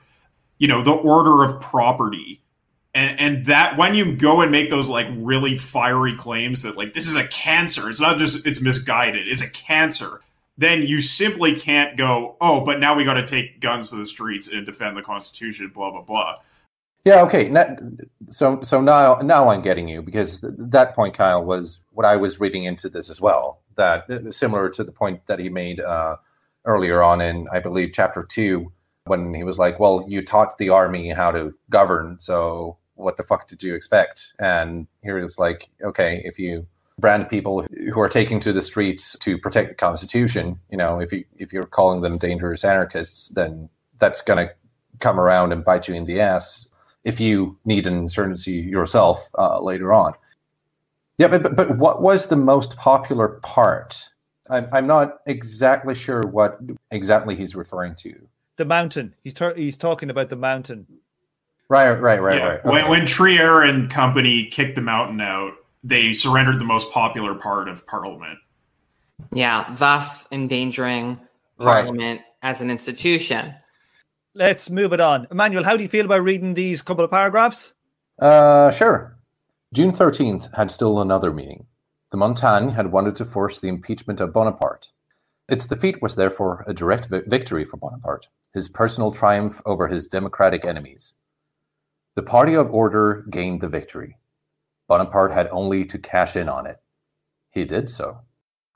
You know, the order of property and and that when you go and make those like really fiery claims that like this is a cancer it's not just it's misguided it's a cancer then you simply can't go oh but now we got to take guns to the streets and defend the constitution blah blah blah yeah okay so so now now i'm getting you because th- that point kyle was what i was reading into this as well that uh, similar to the point that he made uh, earlier on in i believe chapter two when he was like, well, you taught the army how to govern, so what the fuck did you expect? And here it's like, okay, if you brand people who are taking to the streets to protect the Constitution, you know, if you if you're calling them dangerous anarchists, then that's going to come around and bite you in the ass if you need an insurgency yourself uh, later on. Yeah, but, but what was the most popular part? I'm, I'm not exactly sure what exactly he's referring to. The mountain. He's ter- he's talking about the mountain. Right, right, right, yeah. right. Okay. When, when Thiers and company kicked the mountain out, they surrendered the most popular part of Parliament. Yeah, thus endangering Parliament right. as an institution. Let's move it on. Emmanuel, how do you feel about reading these couple of paragraphs? Uh, sure. June 13th had still another meeting. The Montagne had wanted to force the impeachment of Bonaparte. Its defeat was therefore a direct vi- victory for Bonaparte, his personal triumph over his democratic enemies. The party of order gained the victory. Bonaparte had only to cash in on it. He did so.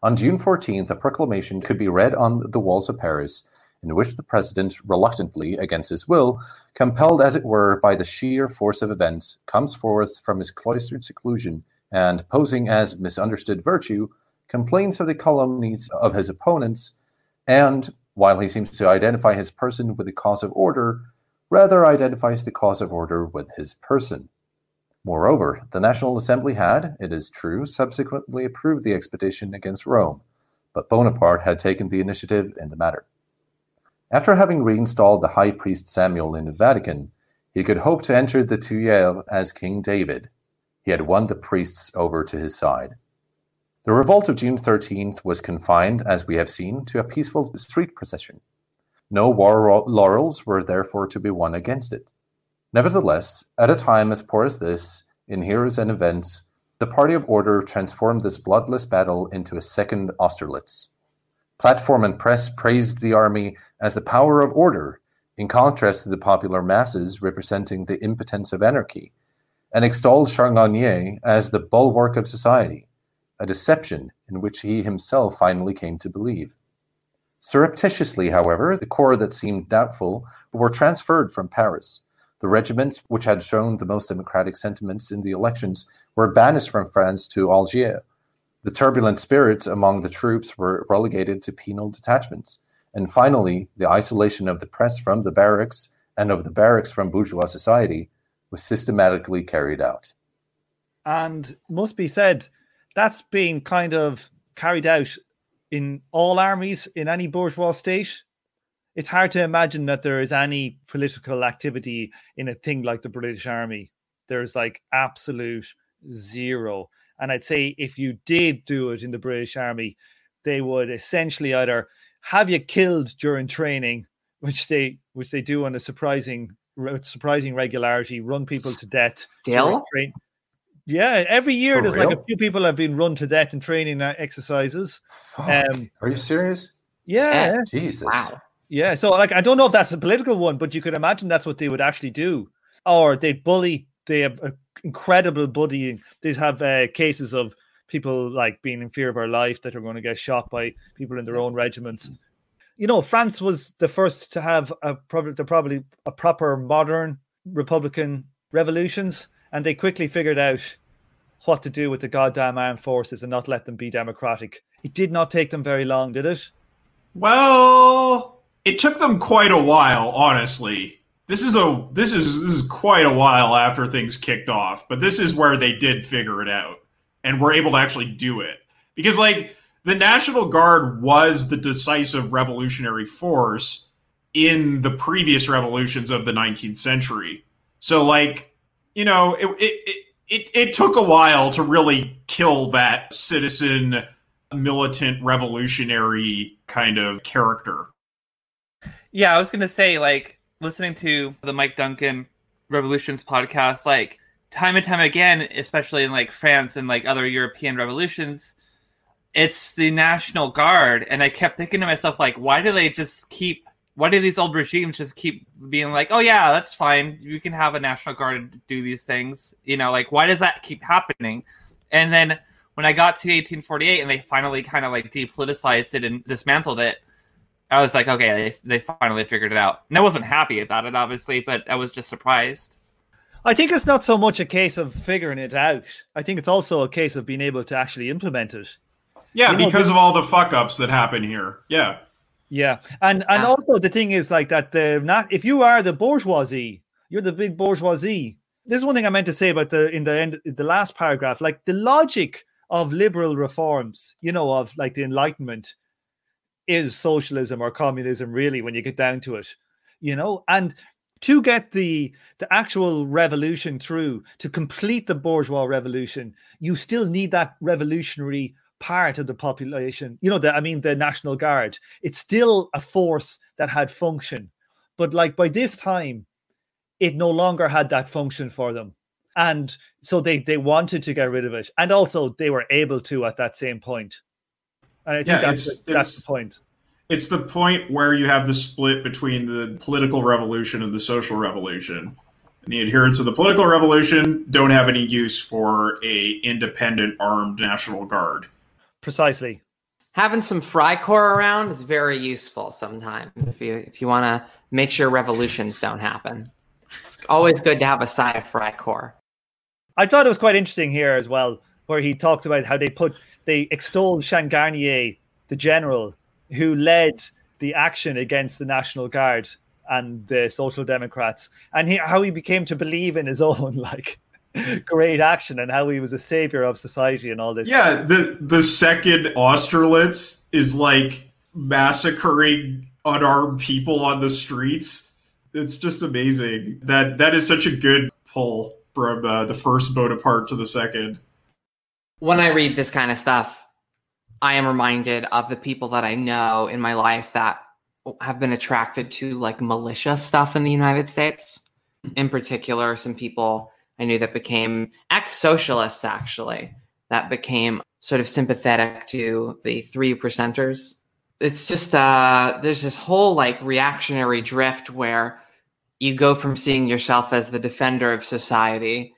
On June 14th, a proclamation could be read on the walls of Paris, in which the president, reluctantly, against his will, compelled as it were by the sheer force of events, comes forth from his cloistered seclusion and, posing as misunderstood virtue, complains of the calumnies of his opponents, and, while he seems to identify his person with the cause of order, rather identifies the cause of order with his person. Moreover, the National Assembly had, it is true, subsequently approved the expedition against Rome, but Bonaparte had taken the initiative in the matter. After having reinstalled the high priest Samuel in the Vatican, he could hope to enter the Tuileries as King David. He had won the priests over to his side. The revolt of June 13th was confined, as we have seen, to a peaceful street procession. No war laurels were therefore to be won against it. Nevertheless, at a time as poor as this, in heroes and events, the party of order transformed this bloodless battle into a second Austerlitz. Platform and press praised the army as the power of order, in contrast to the popular masses representing the impotence of anarchy, and extolled Changarnier as the bulwark of society, a deception in which he himself finally came to believe. Surreptitiously, however, the corps that seemed doubtful were transferred from Paris. The regiments which had shown the most democratic sentiments in the elections were banished from France to Algiers. The turbulent spirits among the troops were relegated to penal detachments. And finally, the isolation of the press from the barracks and of the barracks from bourgeois society was systematically carried out. And must be said, that's been kind of carried out in all armies in any bourgeois state, it's hard to imagine that there is any political activity in a thing like the British Army. There's like absolute zero. And I'd say if you did do it in the British Army, they would essentially either have you killed during training, which they which they do on a surprising surprising regularity, run people to death. Still? Yeah, every year For there's real? like a few people have been run to death in training exercises. Um, Are you serious? Yeah. Jesus. Wow. Yeah. So like I don't know if that's a political one, but you could imagine that's what they would actually do. Or they bully. They have incredible bullying. They have uh, cases of people like being in fear of their life that are going to get shot by people in their own regiments. You know, France was the first to have a probably probably a proper modern republican revolutions and they quickly figured out what to do with the goddamn armed forces and not let them be democratic. It did not take them very long, did it? Well, it took them quite a while, honestly. This is a this is this is quite a while after things kicked off, but this is where they did figure it out and were able to actually do it. Because like the National Guard was the decisive revolutionary force in the previous revolutions of the 19th century. So, like, you know, it, it, it, it took a while to really kill that citizen militant revolutionary kind of character. Yeah, I was going to say, like, listening to the Mike Duncan Revolutions podcast, like, time and time again, especially in like France and like other European revolutions, it's the National Guard. And I kept thinking to myself, like, why do they just keep why do these old regimes just keep being like, oh yeah, that's fine. You can have a national guard do these things. You know, like why does that keep happening? And then when I got to 1848 and they finally kind of like depoliticized it and dismantled it, I was like, okay, they, they finally figured it out. And I wasn't happy about it, obviously, but I was just surprised. I think it's not so much a case of figuring it out. I think it's also a case of being able to actually implement it. Yeah, you know, because of all the fuck ups that happen here. Yeah. Yeah, and and also the thing is like that the not if you are the bourgeoisie, you're the big bourgeoisie. This is one thing I meant to say about the in the end the last paragraph, like the logic of liberal reforms, you know, of like the Enlightenment, is socialism or communism. Really, when you get down to it, you know, and to get the the actual revolution through to complete the bourgeois revolution, you still need that revolutionary part of the population. You know, the, I mean, the National Guard. It's still a force that had function, but like by this time, it no longer had that function for them, and so they they wanted to get rid of it, and also they were able to at that same point. And I think yeah, that's it's, that's the point. It's the point where you have the split between the political revolution and the social revolution. And the adherents of the political revolution don't have any use for a independent armed national guard. Precisely. Having some Freikorps around is very useful sometimes if you if you want to make sure revolutions don't happen. It's always good to have a side of Freikorps. I thought it was quite interesting here as well, where he talks about how they put they extolled Changarnier, the general who led the action against the National Guard and the Social Democrats, and he, how he became to believe in his (laughs) own like great action and how he was a savior of society and all this. Yeah, the the second Austerlitz is like massacring unarmed people on the streets. It's just amazing. That that is such a good pull from uh, the first Bonaparte to the second. When I read this kind of stuff, I am reminded of the people that I know in my life that have been attracted to like militia stuff in the United States. In particular, some people I knew that became ex socialists, actually, that became sort of sympathetic to the three percenters. It's just, uh, there's this whole like reactionary drift where you go from seeing yourself as the defender of society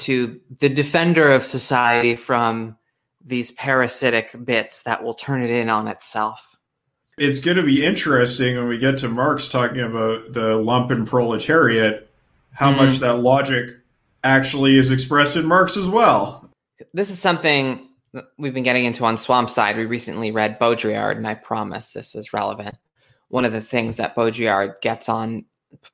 to the defender of society from these parasitic bits that will turn it in on itself. It's going to be interesting when we get to Marx talking about the lumpen proletariat, how mm. much that logic actually is expressed in Marx as well. This is something we've been getting into on Swampside. We recently read Baudrillard, and I promise this is relevant. One of the things that Baudrillard gets on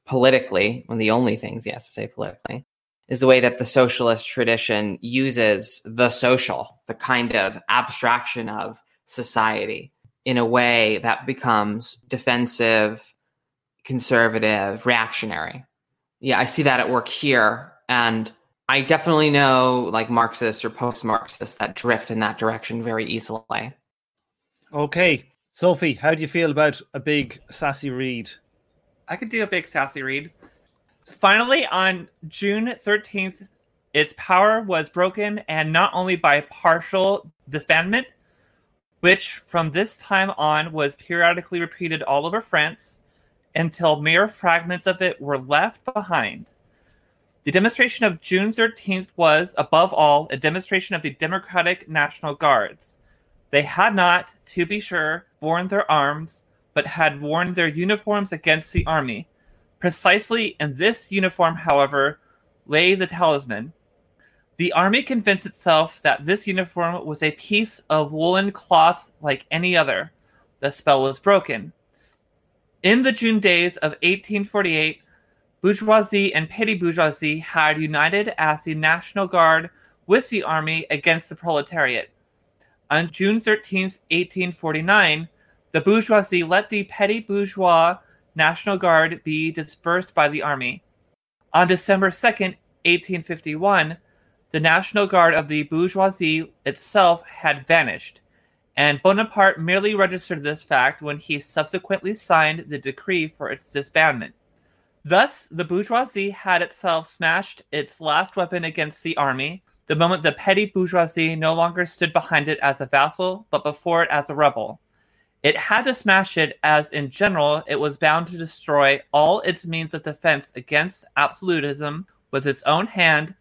politically, one of the only things he has to say politically, is the way that the socialist tradition uses the social, the kind of abstraction of society, in a way that becomes defensive, conservative, reactionary. Yeah, I see that at work here and I definitely know like Marxists or post Marxists that drift in that direction very easily. Okay. Sophie, how do you feel about a big sassy read? I could do a big sassy read. Finally, on June 13th, its power was broken, and not only by partial disbandment, which from this time on was periodically repeated all over France until mere fragments of it were left behind. The demonstration of June 13th was, above all, a demonstration of the Democratic National Guards. They had not, to be sure, borne their arms, but had worn their uniforms against the army. Precisely in this uniform, however, lay the talisman. The army convinced itself that this uniform was a piece of woolen cloth like any other. The spell was broken. In the June days of 1848, bourgeoisie and petty bourgeoisie had united as the National Guard with the army against the proletariat. On June 13th, 1849, the bourgeoisie let the petty bourgeois National Guard be dispersed by the army. On December 2nd, 1851, the National Guard of the bourgeoisie itself had vanished, and Bonaparte merely registered this fact when he subsequently signed the decree for its disbandment. Thus, the bourgeoisie had itself smashed its last weapon against the army the moment the petty bourgeoisie no longer stood behind it as a vassal, but before it as a rebel. It had to smash it, as in general, it was bound to destroy all its means of defense against absolutism with its own hand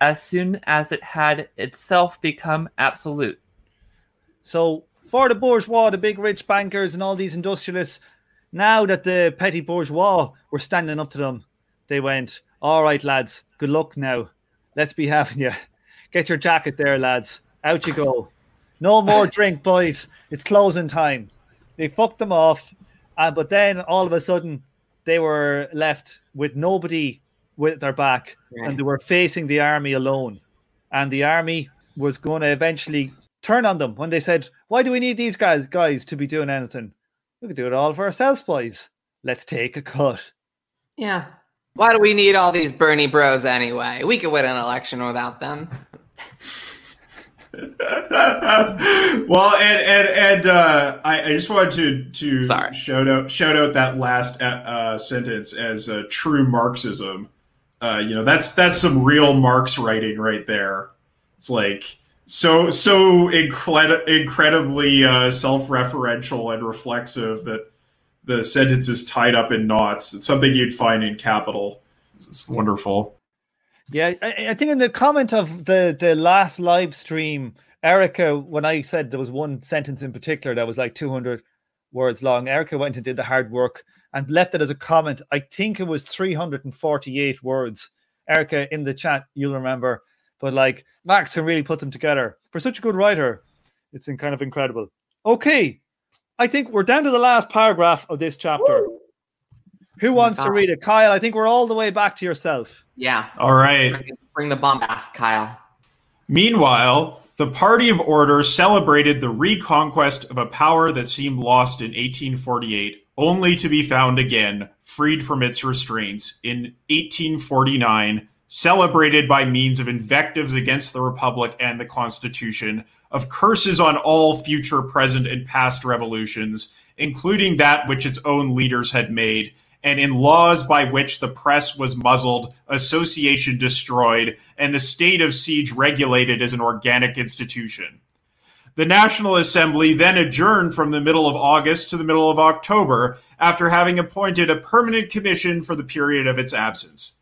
as soon as it had itself become absolute. So, for the bourgeois, the big rich bankers, and all these industrialists, now that the petty bourgeois were standing up to them, they went, All right, lads, good luck now. Let's be having you. Get your jacket there, lads. Out you go. No more drink, boys. It's closing time. They fucked them off. Uh, but then all of a sudden, they were left with nobody with their back and they were facing the army alone. And the army was going to eventually turn on them when they said, Why do we need these guys guys to be doing anything? We could do it all for ourselves, boys. Let's take a cut. Yeah. Why do we need all these Bernie bros anyway? We could win an election without them. (laughs) (laughs) well, and and and uh, I, I, just wanted to to Sorry. shout out shout out that last uh, uh sentence as a true Marxism. Uh, you know, that's that's some real Marx writing right there. It's like so so incred- incredibly uh, self-referential and reflexive that the sentence is tied up in knots. It's something you'd find in Capital. It's, it's wonderful. Yeah, I, I, think in the comment of the the last live stream, Erica, when I said there was one sentence in particular that was like 200 words long, Erica went and did the hard work and left it as a comment. I think it was 348 words. Erica in the chat, you'll remember. But like Max can really put them together for such a good writer. It's in kind of incredible. Okay, I think we're down to the last paragraph of this chapter. Woo! Who oh wants to read it? Kyle, I think we're all the way back to yourself. Yeah. All right. Bring the bombast, Kyle. Meanwhile, the Party of Order celebrated the reconquest of a power that seemed lost in 1848, only to be found again, freed from its restraints, in 1849, celebrated by means of invectives against the Republic and the Constitution, of curses on all future, present, and past revolutions, including that which its own leaders had made, and in laws by which the press was muzzled, association destroyed, and the state of siege regulated as an organic institution. The National Assembly then adjourned from the middle of August to the middle of October after having appointed a permanent commission for the period of its absence.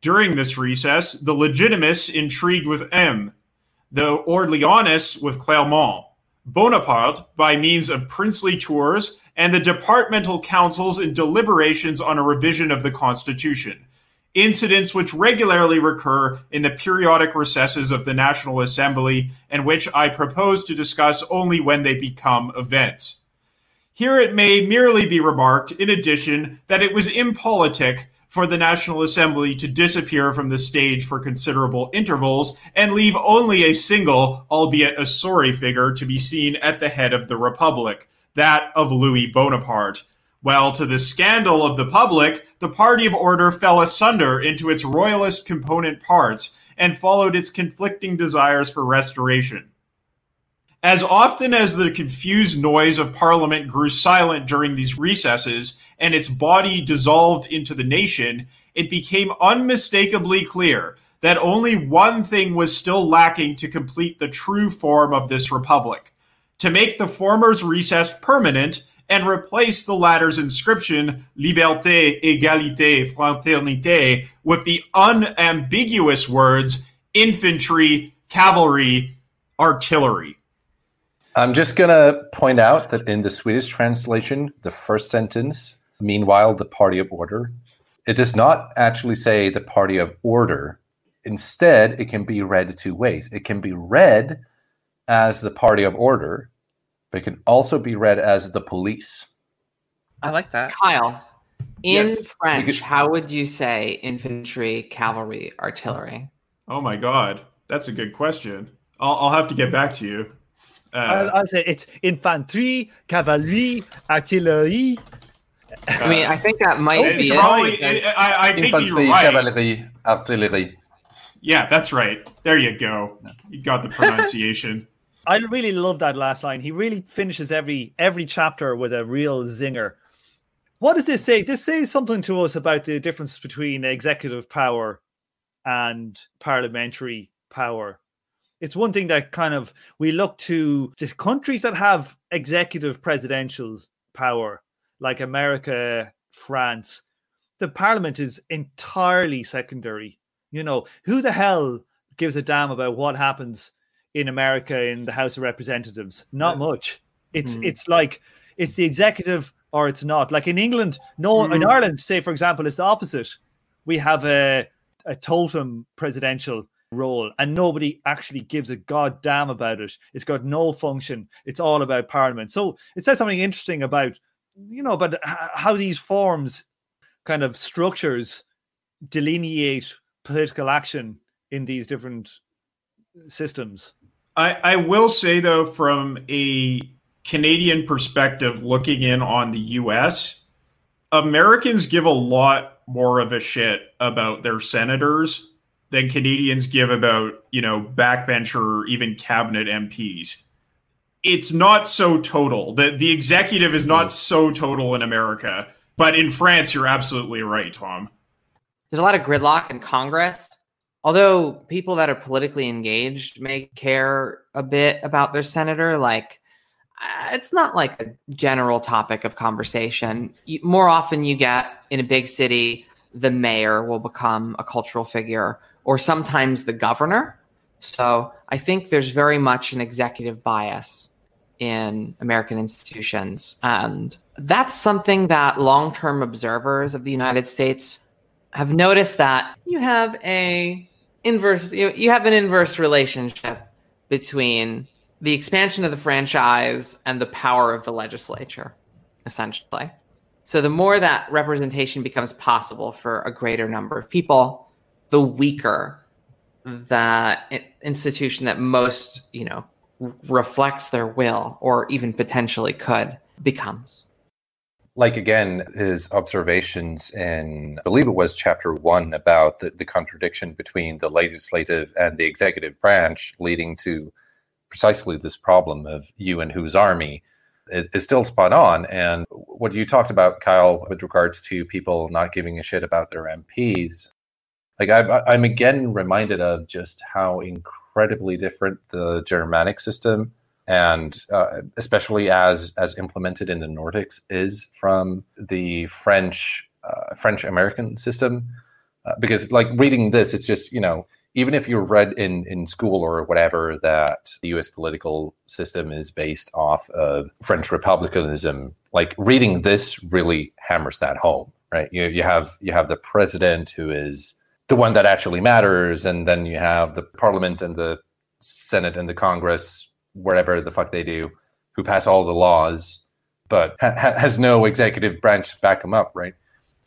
During this recess, the Legitimists intrigued with Ems, the Orleanists with Claremont, Bonaparte, by means of princely tours, and the departmental councils in deliberations on a revision of the Constitution, incidents which regularly recur in the periodic recesses of the National Assembly and which I propose to discuss only when they become events. Here it may merely be remarked, in addition, that it was impolitic for the National Assembly to disappear from the stage for considerable intervals and leave only a single, albeit a sorry figure, to be seen at the head of the Republic that of Louis Bonaparte. While to the scandal of the public, the Party of Order fell asunder into its royalist component parts and followed its conflicting desires for restoration. As often as the confused noise of Parliament grew silent during these recesses and its body dissolved into the nation, it became unmistakably clear that only one thing was still lacking to complete the true form of this republic to make the former's recess permanent and replace the latter's inscription, Liberté, Égalité, Fraternité, with the unambiguous words, infantry, cavalry, artillery. I'm just going to point out that in the Swedish translation, the first sentence, meanwhile, the party of order, it does not actually say the party of order. Instead, it can be read two ways. It can be read as the party of order, but it can also be read as the police. I like that. Kyle, in yes, French, could... how would you say infantry, cavalry, artillery? Oh my God, that's a good question. I'll, I'll have to get back to you. Uh, I'll, I'll say it's infantry, cavalry, artillery. I mean, I think that might it's be probably. it. it- I, I think Infantry, you're right. cavalry, artillery. Yeah, that's right. There you go. You got the pronunciation. I really love that last line. He really finishes every every chapter with a real zinger. What does this say? This says something to us about the difference between executive power and parliamentary power. It's one thing that kind of we look to the countries that have executive presidential power, like America, France. The parliament is entirely secondary. You know, who the hell gives a damn about what happens in America in the House of Representatives? Not much. It's Hmm. it's like it's the executive or it's not. Like in England, no in Hmm. Ireland, say for example, it's the opposite. We have a a totem presidential role and nobody actually gives a goddamn about it. It's got no function. It's all about parliament. So it says something interesting about you know, about h- how these forms kind of structures delineate political action in these different systems. I, I will say though, from a Canadian perspective, looking in on the U.S., Americans give a lot more of a shit about their senators than Canadians give about you know backbencher or even cabinet MPs. It's not so total. the The executive is not so total in America, but in France, you're absolutely right, Tom. There's a lot of gridlock in Congress. Although people that are politically engaged may care a bit about their senator, like uh, it's not like a general topic of conversation. More often, you get in a big city, the mayor will become a cultural figure, or sometimes the governor. So I think there's very much an executive bias in American institutions. And that's something that long term observers of the United States have noticed that you have a inverse you, you have an inverse relationship between the expansion of the franchise and the power of the legislature essentially. So the more that representation becomes possible for a greater number of people the weaker i- institution that most you know reflects their will or even potentially could becomes like again his observations in i believe it was chapter one about the, the contradiction between the legislative and the executive branch leading to precisely this problem of you and whose army is, still spot on. And what you talked about kyle with regards to people not giving a shit about their mps like i'm again reminded of just how incredibly different the germanic system and uh, especially as as implemented in the Nordics is from the French uh, French American system uh, because like reading this it's just you know even if you read in in school or whatever that the US political system is based off of French republicanism like reading this really hammers that home right? You you have you have the president who is the one that actually matters and then you have the parliament and the senate and the congress wherever the fuck they do, who pass all the laws, but ha- has no executive branch to back them up, right?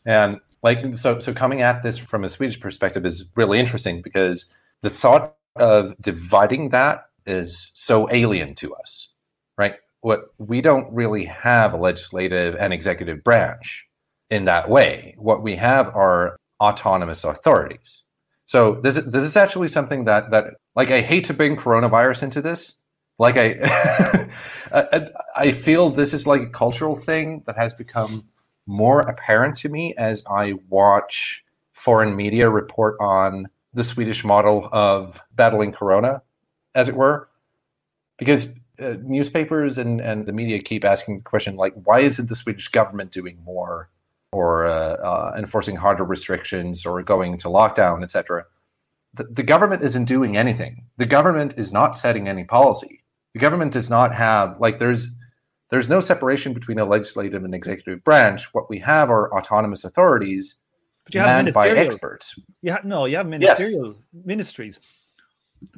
And like so, so coming at this from a Swedish perspective is really interesting because the thought of dividing that is so alien to us, right? What we don't really have a legislative and executive branch in that way. What we have are autonomous authorities. So this this is actually something that that like I hate to bring coronavirus into this, like (laughs) I, I, I feel this is like a cultural thing that has become more apparent to me as I watch foreign media report on the Swedish model of battling corona, as it were, because uh, newspapers and, and the media keep asking the question like, why isn't the Swedish government doing more, or uh, uh, enforcing harder restrictions, or going into lockdown, etc. The, the government isn't doing anything. The government is not setting any policy the government does not have like there's there's no separation between a legislative and executive branch what we have are autonomous authorities But you have manned by experts You ha- no, you have Yes. ministerial ministries.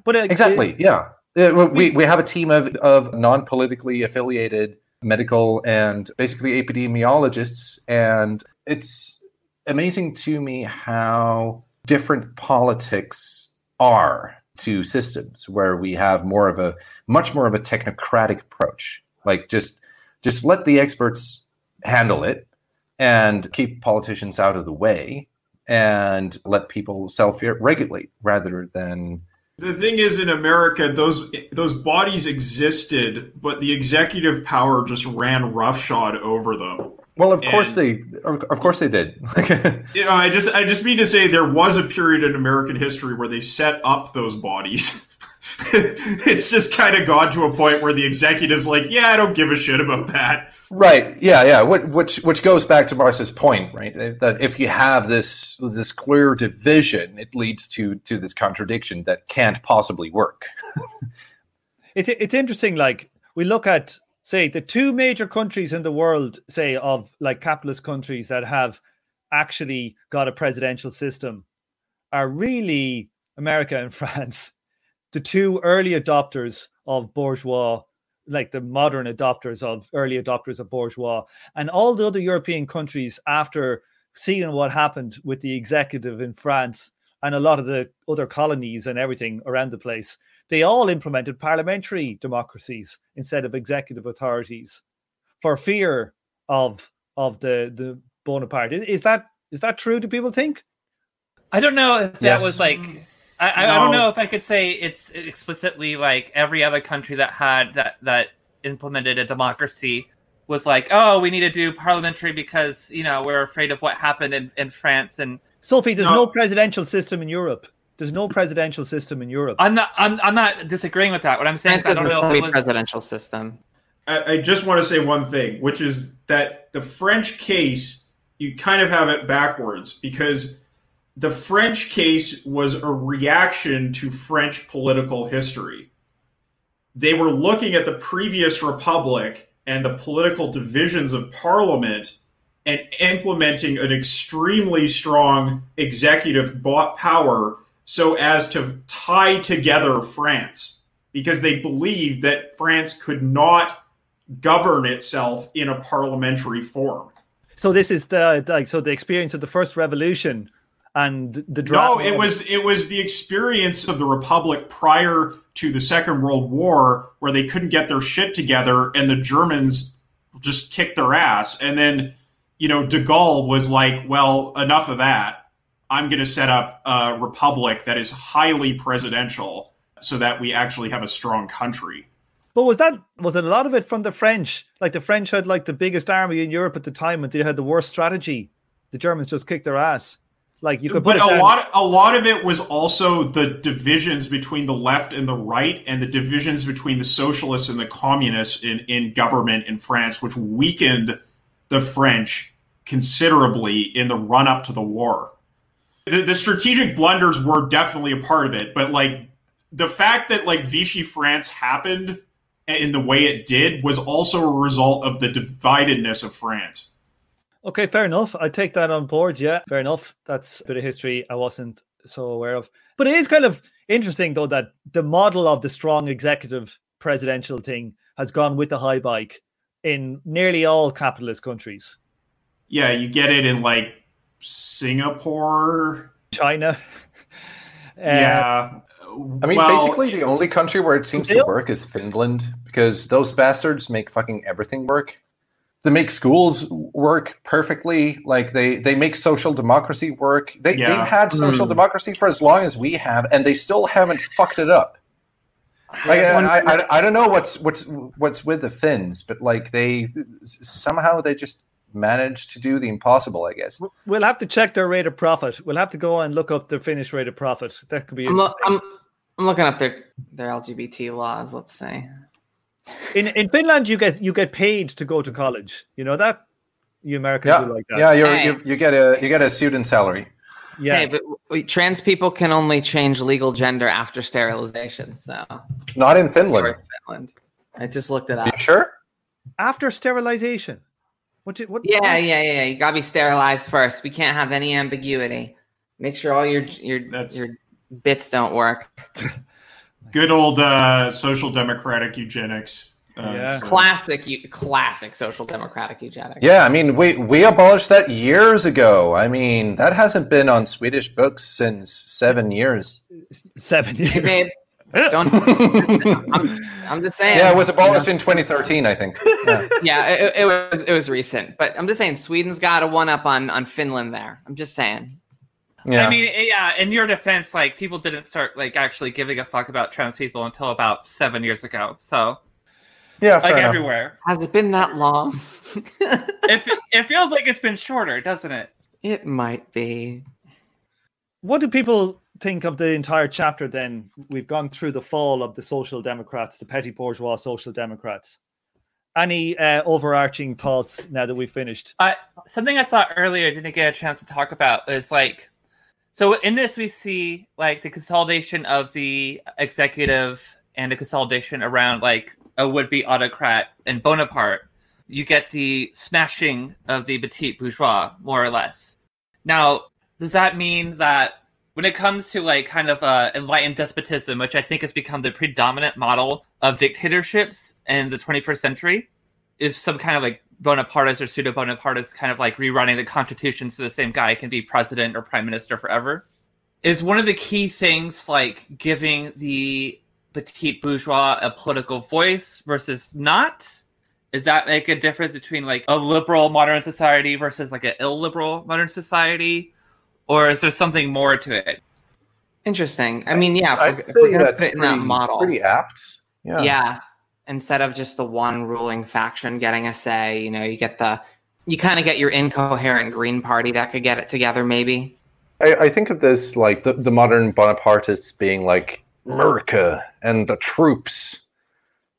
But uh, exactly yeah Uh, we, we have a team of, of non-politically affiliated medical and basically epidemiologists and it's amazing to me how different politics are two systems where we have more of a much more of a technocratic approach. Like just just let the experts handle it and keep politicians out of the way and let people self-regulate rather than the thing is in america those those bodies existed but the executive power just ran roughshod over them well of and, course they of course they did (laughs) you know i just i just mean to say there was a period in american history where they set up those bodies (laughs) it's just kind of gone to a point where the executives like yeah i don't give a shit about that Right. Yeah. Yeah. Which which goes back to Marx's point, right? That if you have this this clear division, it leads to to this contradiction that can't possibly work. (laughs) it's it's interesting. Like we look at say the two major countries in the world, say of like capitalist countries that have actually got a presidential system, are really America and (laughs) France, the two early adopters of bourgeois like the modern adopters of early adopters of bourgeois and all the other European countries after seeing what happened with the executive in France and a lot of the other colonies and everything around the place, they all implemented parliamentary democracies instead of executive authorities for fear of of the the Bonaparte. Is that is that true? Do people think? I don't know if that yes. was like I, no. I don't know if I could say it's explicitly like every other country that had that that implemented a democracy was like, oh, we need to do parliamentary because you know we're afraid of what happened in, in France and Sophie. There's no. no presidential system in Europe. There's no presidential system in Europe. I'm not. I'm, I'm not disagreeing with that. What I'm saying France is I don't know if it was presidential system. I, I just want to say one thing, which is that the French case, you kind of have it backwards because the French case was a reaction to French political history. They were looking at the previous republic and the political divisions of parliament and implementing an extremely strong executive power so as to tie together France because they believed that France could not govern itself in a parliamentary form. So this is the like so the experience of the first revolution and the no it was it was the experience of the republic prior to the second world war where they couldn't get their shit together and the germans just kicked their ass and then you know de gaulle was like well enough of that i'm going to set up a republic that is highly presidential so that we actually have a strong country. But was that was it a lot of it from the french? Like the french had like the biggest army in europe at the time and they had the worst strategy. The germans just kicked their ass. Like you could, but a lot, a lot of it was also the divisions between the left and the right, and the divisions between the socialists and the communists in in government in France, which weakened the French considerably in the run up to the war. The, the strategic blunders were definitely a part of it, but like the fact that like Vichy France happened in the way it did was also a result of the dividedness of France. Okay, fair enough. I take that on board. Yeah, fair enough. That's a bit of history I wasn't so aware of. But it is kind of interesting, though, that the model of the strong executive presidential thing has gone with the high bike in nearly all capitalist countries. Yeah, you get it in like Singapore, China. (laughs) yeah. I mean, well, basically, the only country where it seems to work is Finland because those bastards make fucking everything work they make schools work perfectly. Like they they make social democracy work. They yeah. they've had social mm. democracy for as long as we have, and they still haven't fucked it up. Like I, I, I don't know what's what's what's with the Finns, but like they somehow they just managed to do the impossible. I guess we'll have to check their rate of profit. We'll have to go and look up their Finnish rate of profit. That could be. I'm, lo- I'm, I'm looking up their their LGBT laws. Let's say in in Finland, you get you get paid to go to college. You know that you Americans yeah. like that. Yeah, you hey. you get a you get a student salary. Yeah, hey, but trans people can only change legal gender after sterilization. So not in Finland. Finland. I just looked it up. You sure? After sterilization. What? Did, what? Yeah, what? yeah, yeah. You gotta be sterilized first. We can't have any ambiguity. Make sure all your your That's... your bits don't work. (laughs) Good old uh, social democratic eugenics. Uh, yeah. So. Classic, classic social democratic eugenics. Yeah, I mean, we we abolished that years ago. I mean, that hasn't been on Swedish books since seven years. seven years. Hey, babe, don't. (laughs) I'm, I'm just saying. Yeah, it was abolished in 2013, I think. (laughs) Yeah. Yeah, it, it was it was recent, but I'm just saying Sweden's got a one up on on Finland there. I'm just saying. yeah. I mean, yeah. In your defense, like people didn't start like actually giving a fuck about trans people until about seven years ago. So yeah, like enough. everywhere, Has it been that long? (laughs) it it feels like it's been shorter, doesn't it? it might be. What do people think of the entire chapter then? We've gone through the fall of the social democrats, the petty bourgeois social democrats. Any uh, overarching thoughts now that we've finished? Uh, something I thought earlier didn't get a chance to talk about is like, so in this we see like the consolidation of the executive and the consolidation around like a would-be autocrat and Bonaparte. You get the smashing of the petite bourgeois, more or less. Now, does that mean that when it comes to like kind of uh, enlightened despotism, which I think has become the predominant model of dictatorships in the 21st century, if some kind of like Bonapartist or pseudo Bonapartist kind of like rerunning the constitution so the same guy can be president or prime minister forever, is one of the key things like giving the petite bourgeois a political voice versus not? Does that make a difference between like a liberal modern society versus like an illiberal modern society? Or is there something more to it? Interesting. I mean, yeah, if I'd if we're gonna put it in that pretty, model, pretty apt. Yeah. yeah. Instead of just the one ruling faction getting a say, you know, you get the you kind of get your incoherent Green Party that could get it together, maybe. I, I think of this like the, the modern Bonapartists being like America and the troops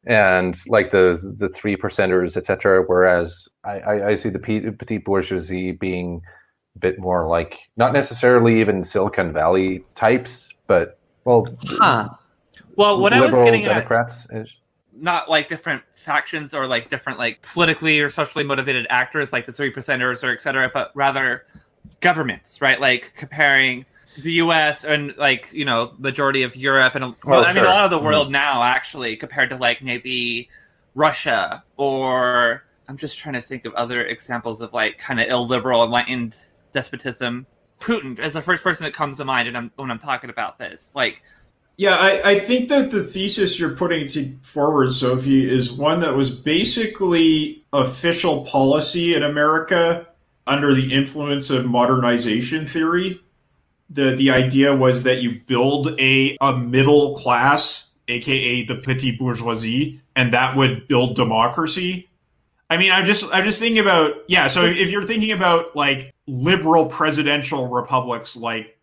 and like the the three percenters, etc. Whereas I, I, I see the pe- petite bourgeoisie being a bit more like not necessarily even Silicon Valley types, but well, Huh. Well, what I was getting at, Democrats. is- not like different factions or like different like politically or socially motivated actors like the three percenters or et cetera, but rather governments, right? Like comparing the U.S. and like you know majority of Europe and oh, well, I mean sure. a lot of the world mm-hmm. now actually compared to like maybe Russia or I'm just trying to think of other examples of like kind of illiberal enlightened despotism. Putin is the first person that comes to mind when I'm when I'm talking about this. Like Yeah, I, I think that the thesis you're putting to forward, Sophie, is one that was basically official policy in America under the influence of modernization theory. The the idea was that you build a, a middle class, aka the petit bourgeoisie, and that would build democracy. I mean, I'm just I'm just thinking about yeah. So if you're thinking about like liberal presidential republics like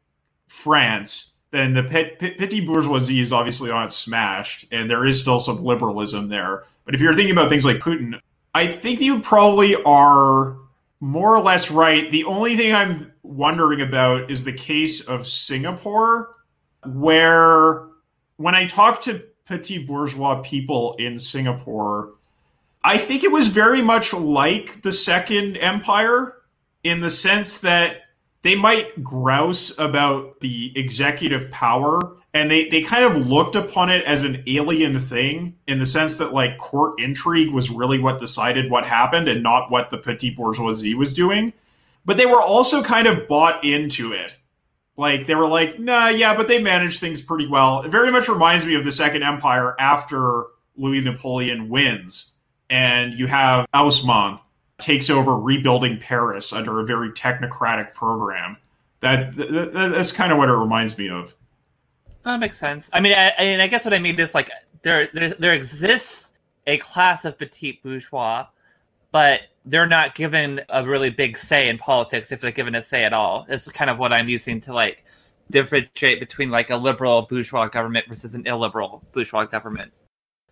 France, then the pet, pet, petit bourgeoisie is obviously on its smashed, and there is still some liberalism there. But if you're thinking about things like Putin, I think you probably are more or less right. The only thing I'm wondering about is the case of Singapore, where when I talk to petit bourgeois people in Singapore, I think it was very much like the Second Empire in the sense that they might grouse about the executive power and they, they kind of looked upon it as an alien thing in the sense that like court intrigue was really what decided what happened and not what the petit bourgeoisie was doing. But they were also kind of bought into it. Like they were like nah yeah but they managed things pretty well. It very much reminds me of the second empire after louis napoleon wins and you have Haussmann takes over rebuilding Paris under a very technocratic program. That, that that's kind of what it reminds me of. That makes sense. I mean, I, I mean, I guess what I mean is like there, there, there exists a class of petite bourgeois, but they're not given a really big say in politics if they're given a say at all. It's kind of what I'm using to like differentiate between like a liberal bourgeois government versus an illiberal bourgeois government.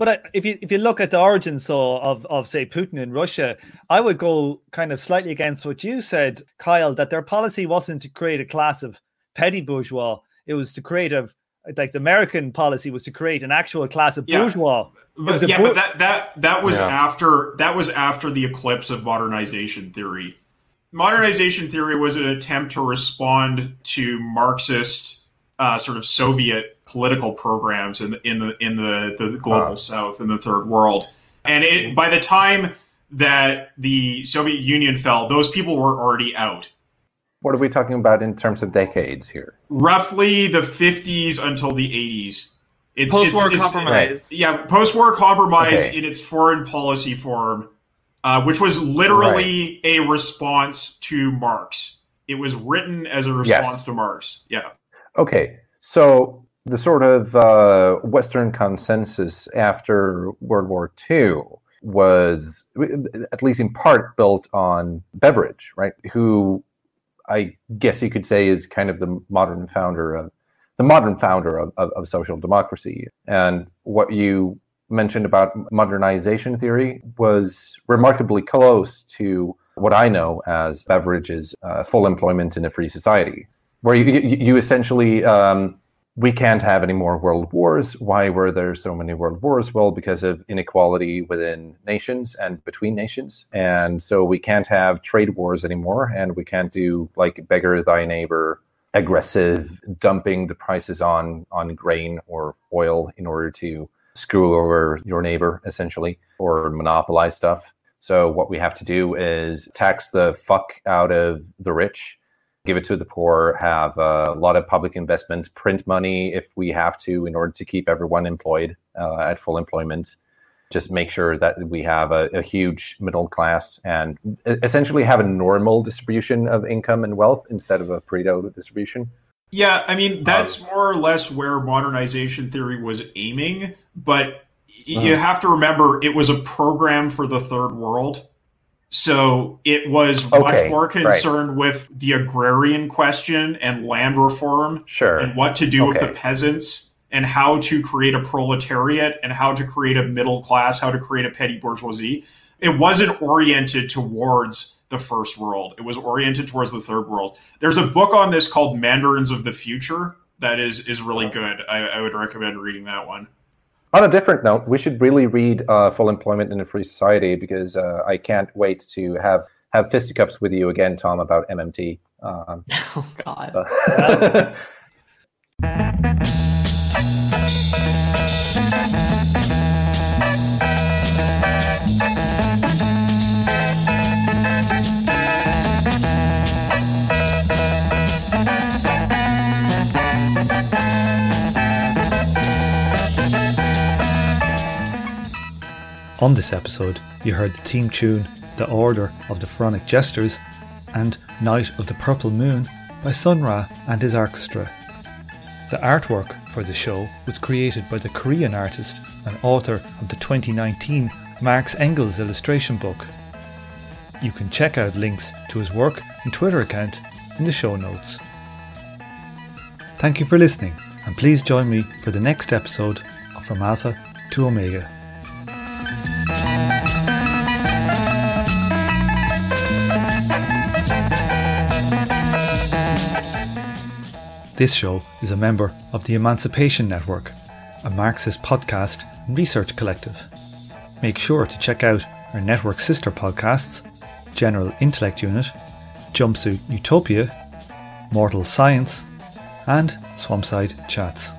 But I- if you if you look at the origins so of of say Putin in Russia, I would go kind of slightly against what you said, Kyle, that their policy wasn't to create a class of petty bourgeois. It was to create a like the American policy was to create an actual class of Yeah. bourgeois. was But yeah, bour- but that that that was Yeah. after that was after the eclipse of modernization theory. Modernization theory was an attempt to respond to Marxist uh, sort of Soviet political programs in the, in the in the, the global Huh. South in the Third World. And it, by the time that the Soviet Union fell, those people were already out. What are we talking about in terms of decades here? Roughly the 50s until the 80s. It's post-war it's, compromise. It's, yeah, post-war compromise okay. in its foreign policy form, uh, which was literally right. a response to Marx. It was written as a response yes. to Marx. Yeah. Okay, so the sort of uh, Western consensus after World War II was, at least in part, built on Beveridge, right? Who I guess you could say is kind of the modern founder of the modern founder of, of, of social democracy. And what you mentioned about modernization theory was remarkably close to what I know as Beveridge's uh, full employment in a free society, where you, you, you essentially um, we can't have any more world wars. Why were there so many world wars? Well, because of inequality within nations and between nations. And so we can't have trade wars anymore. And we can't do like beggar thy neighbor, aggressive dumping the prices on, on grain or oil in order to screw over your neighbor, essentially, or monopolize stuff. So what we have to do is tax the fuck out of the rich give it to the poor, have a lot of public investment, print money if we have to in order to keep everyone employed uh, at full employment. Just make sure that we have a, a, huge middle class and essentially have a normal distribution of income and wealth instead of a Pareto distribution. Yeah, I mean, that's um, more or less where modernization theory was aiming, but you have to remember it was a program for the third world so it was okay, much more concerned right. with the agrarian question and land reform sure. and what to do okay. with the peasants and how to create a proletariat and how to create a middle class, how to create a petty bourgeoisie. It wasn't oriented towards the first world. It was oriented towards the third world. There's a book on this called Mandarins of the Future that is is really oh. good. I, I would recommend reading that one. On a different note, we should really read uh, Full Employment in a Free Society because uh, I can't wait to have have fisticuffs with you again, Tom, about MMT. Um, (laughs) oh God. Uh, (laughs) On this episode, you heard the theme tune The Order of the Pharaonic Jesters and Night of the Purple Moon by Sun Ra and his orchestra. The artwork for the show was created by the Korean artist and author of the 2019 Marx Engels illustration book. You can check out links to his work and Twitter account in the show notes. Thank you for listening, and please join me for the next episode of From Alpha to Omega. This show is a member of the Emancipation Network, a Marxist podcast and research collective. Make sure to check out our network sister podcasts General Intellect Unit, Jumpsuit Utopia, Mortal Science, and Swampside Chats.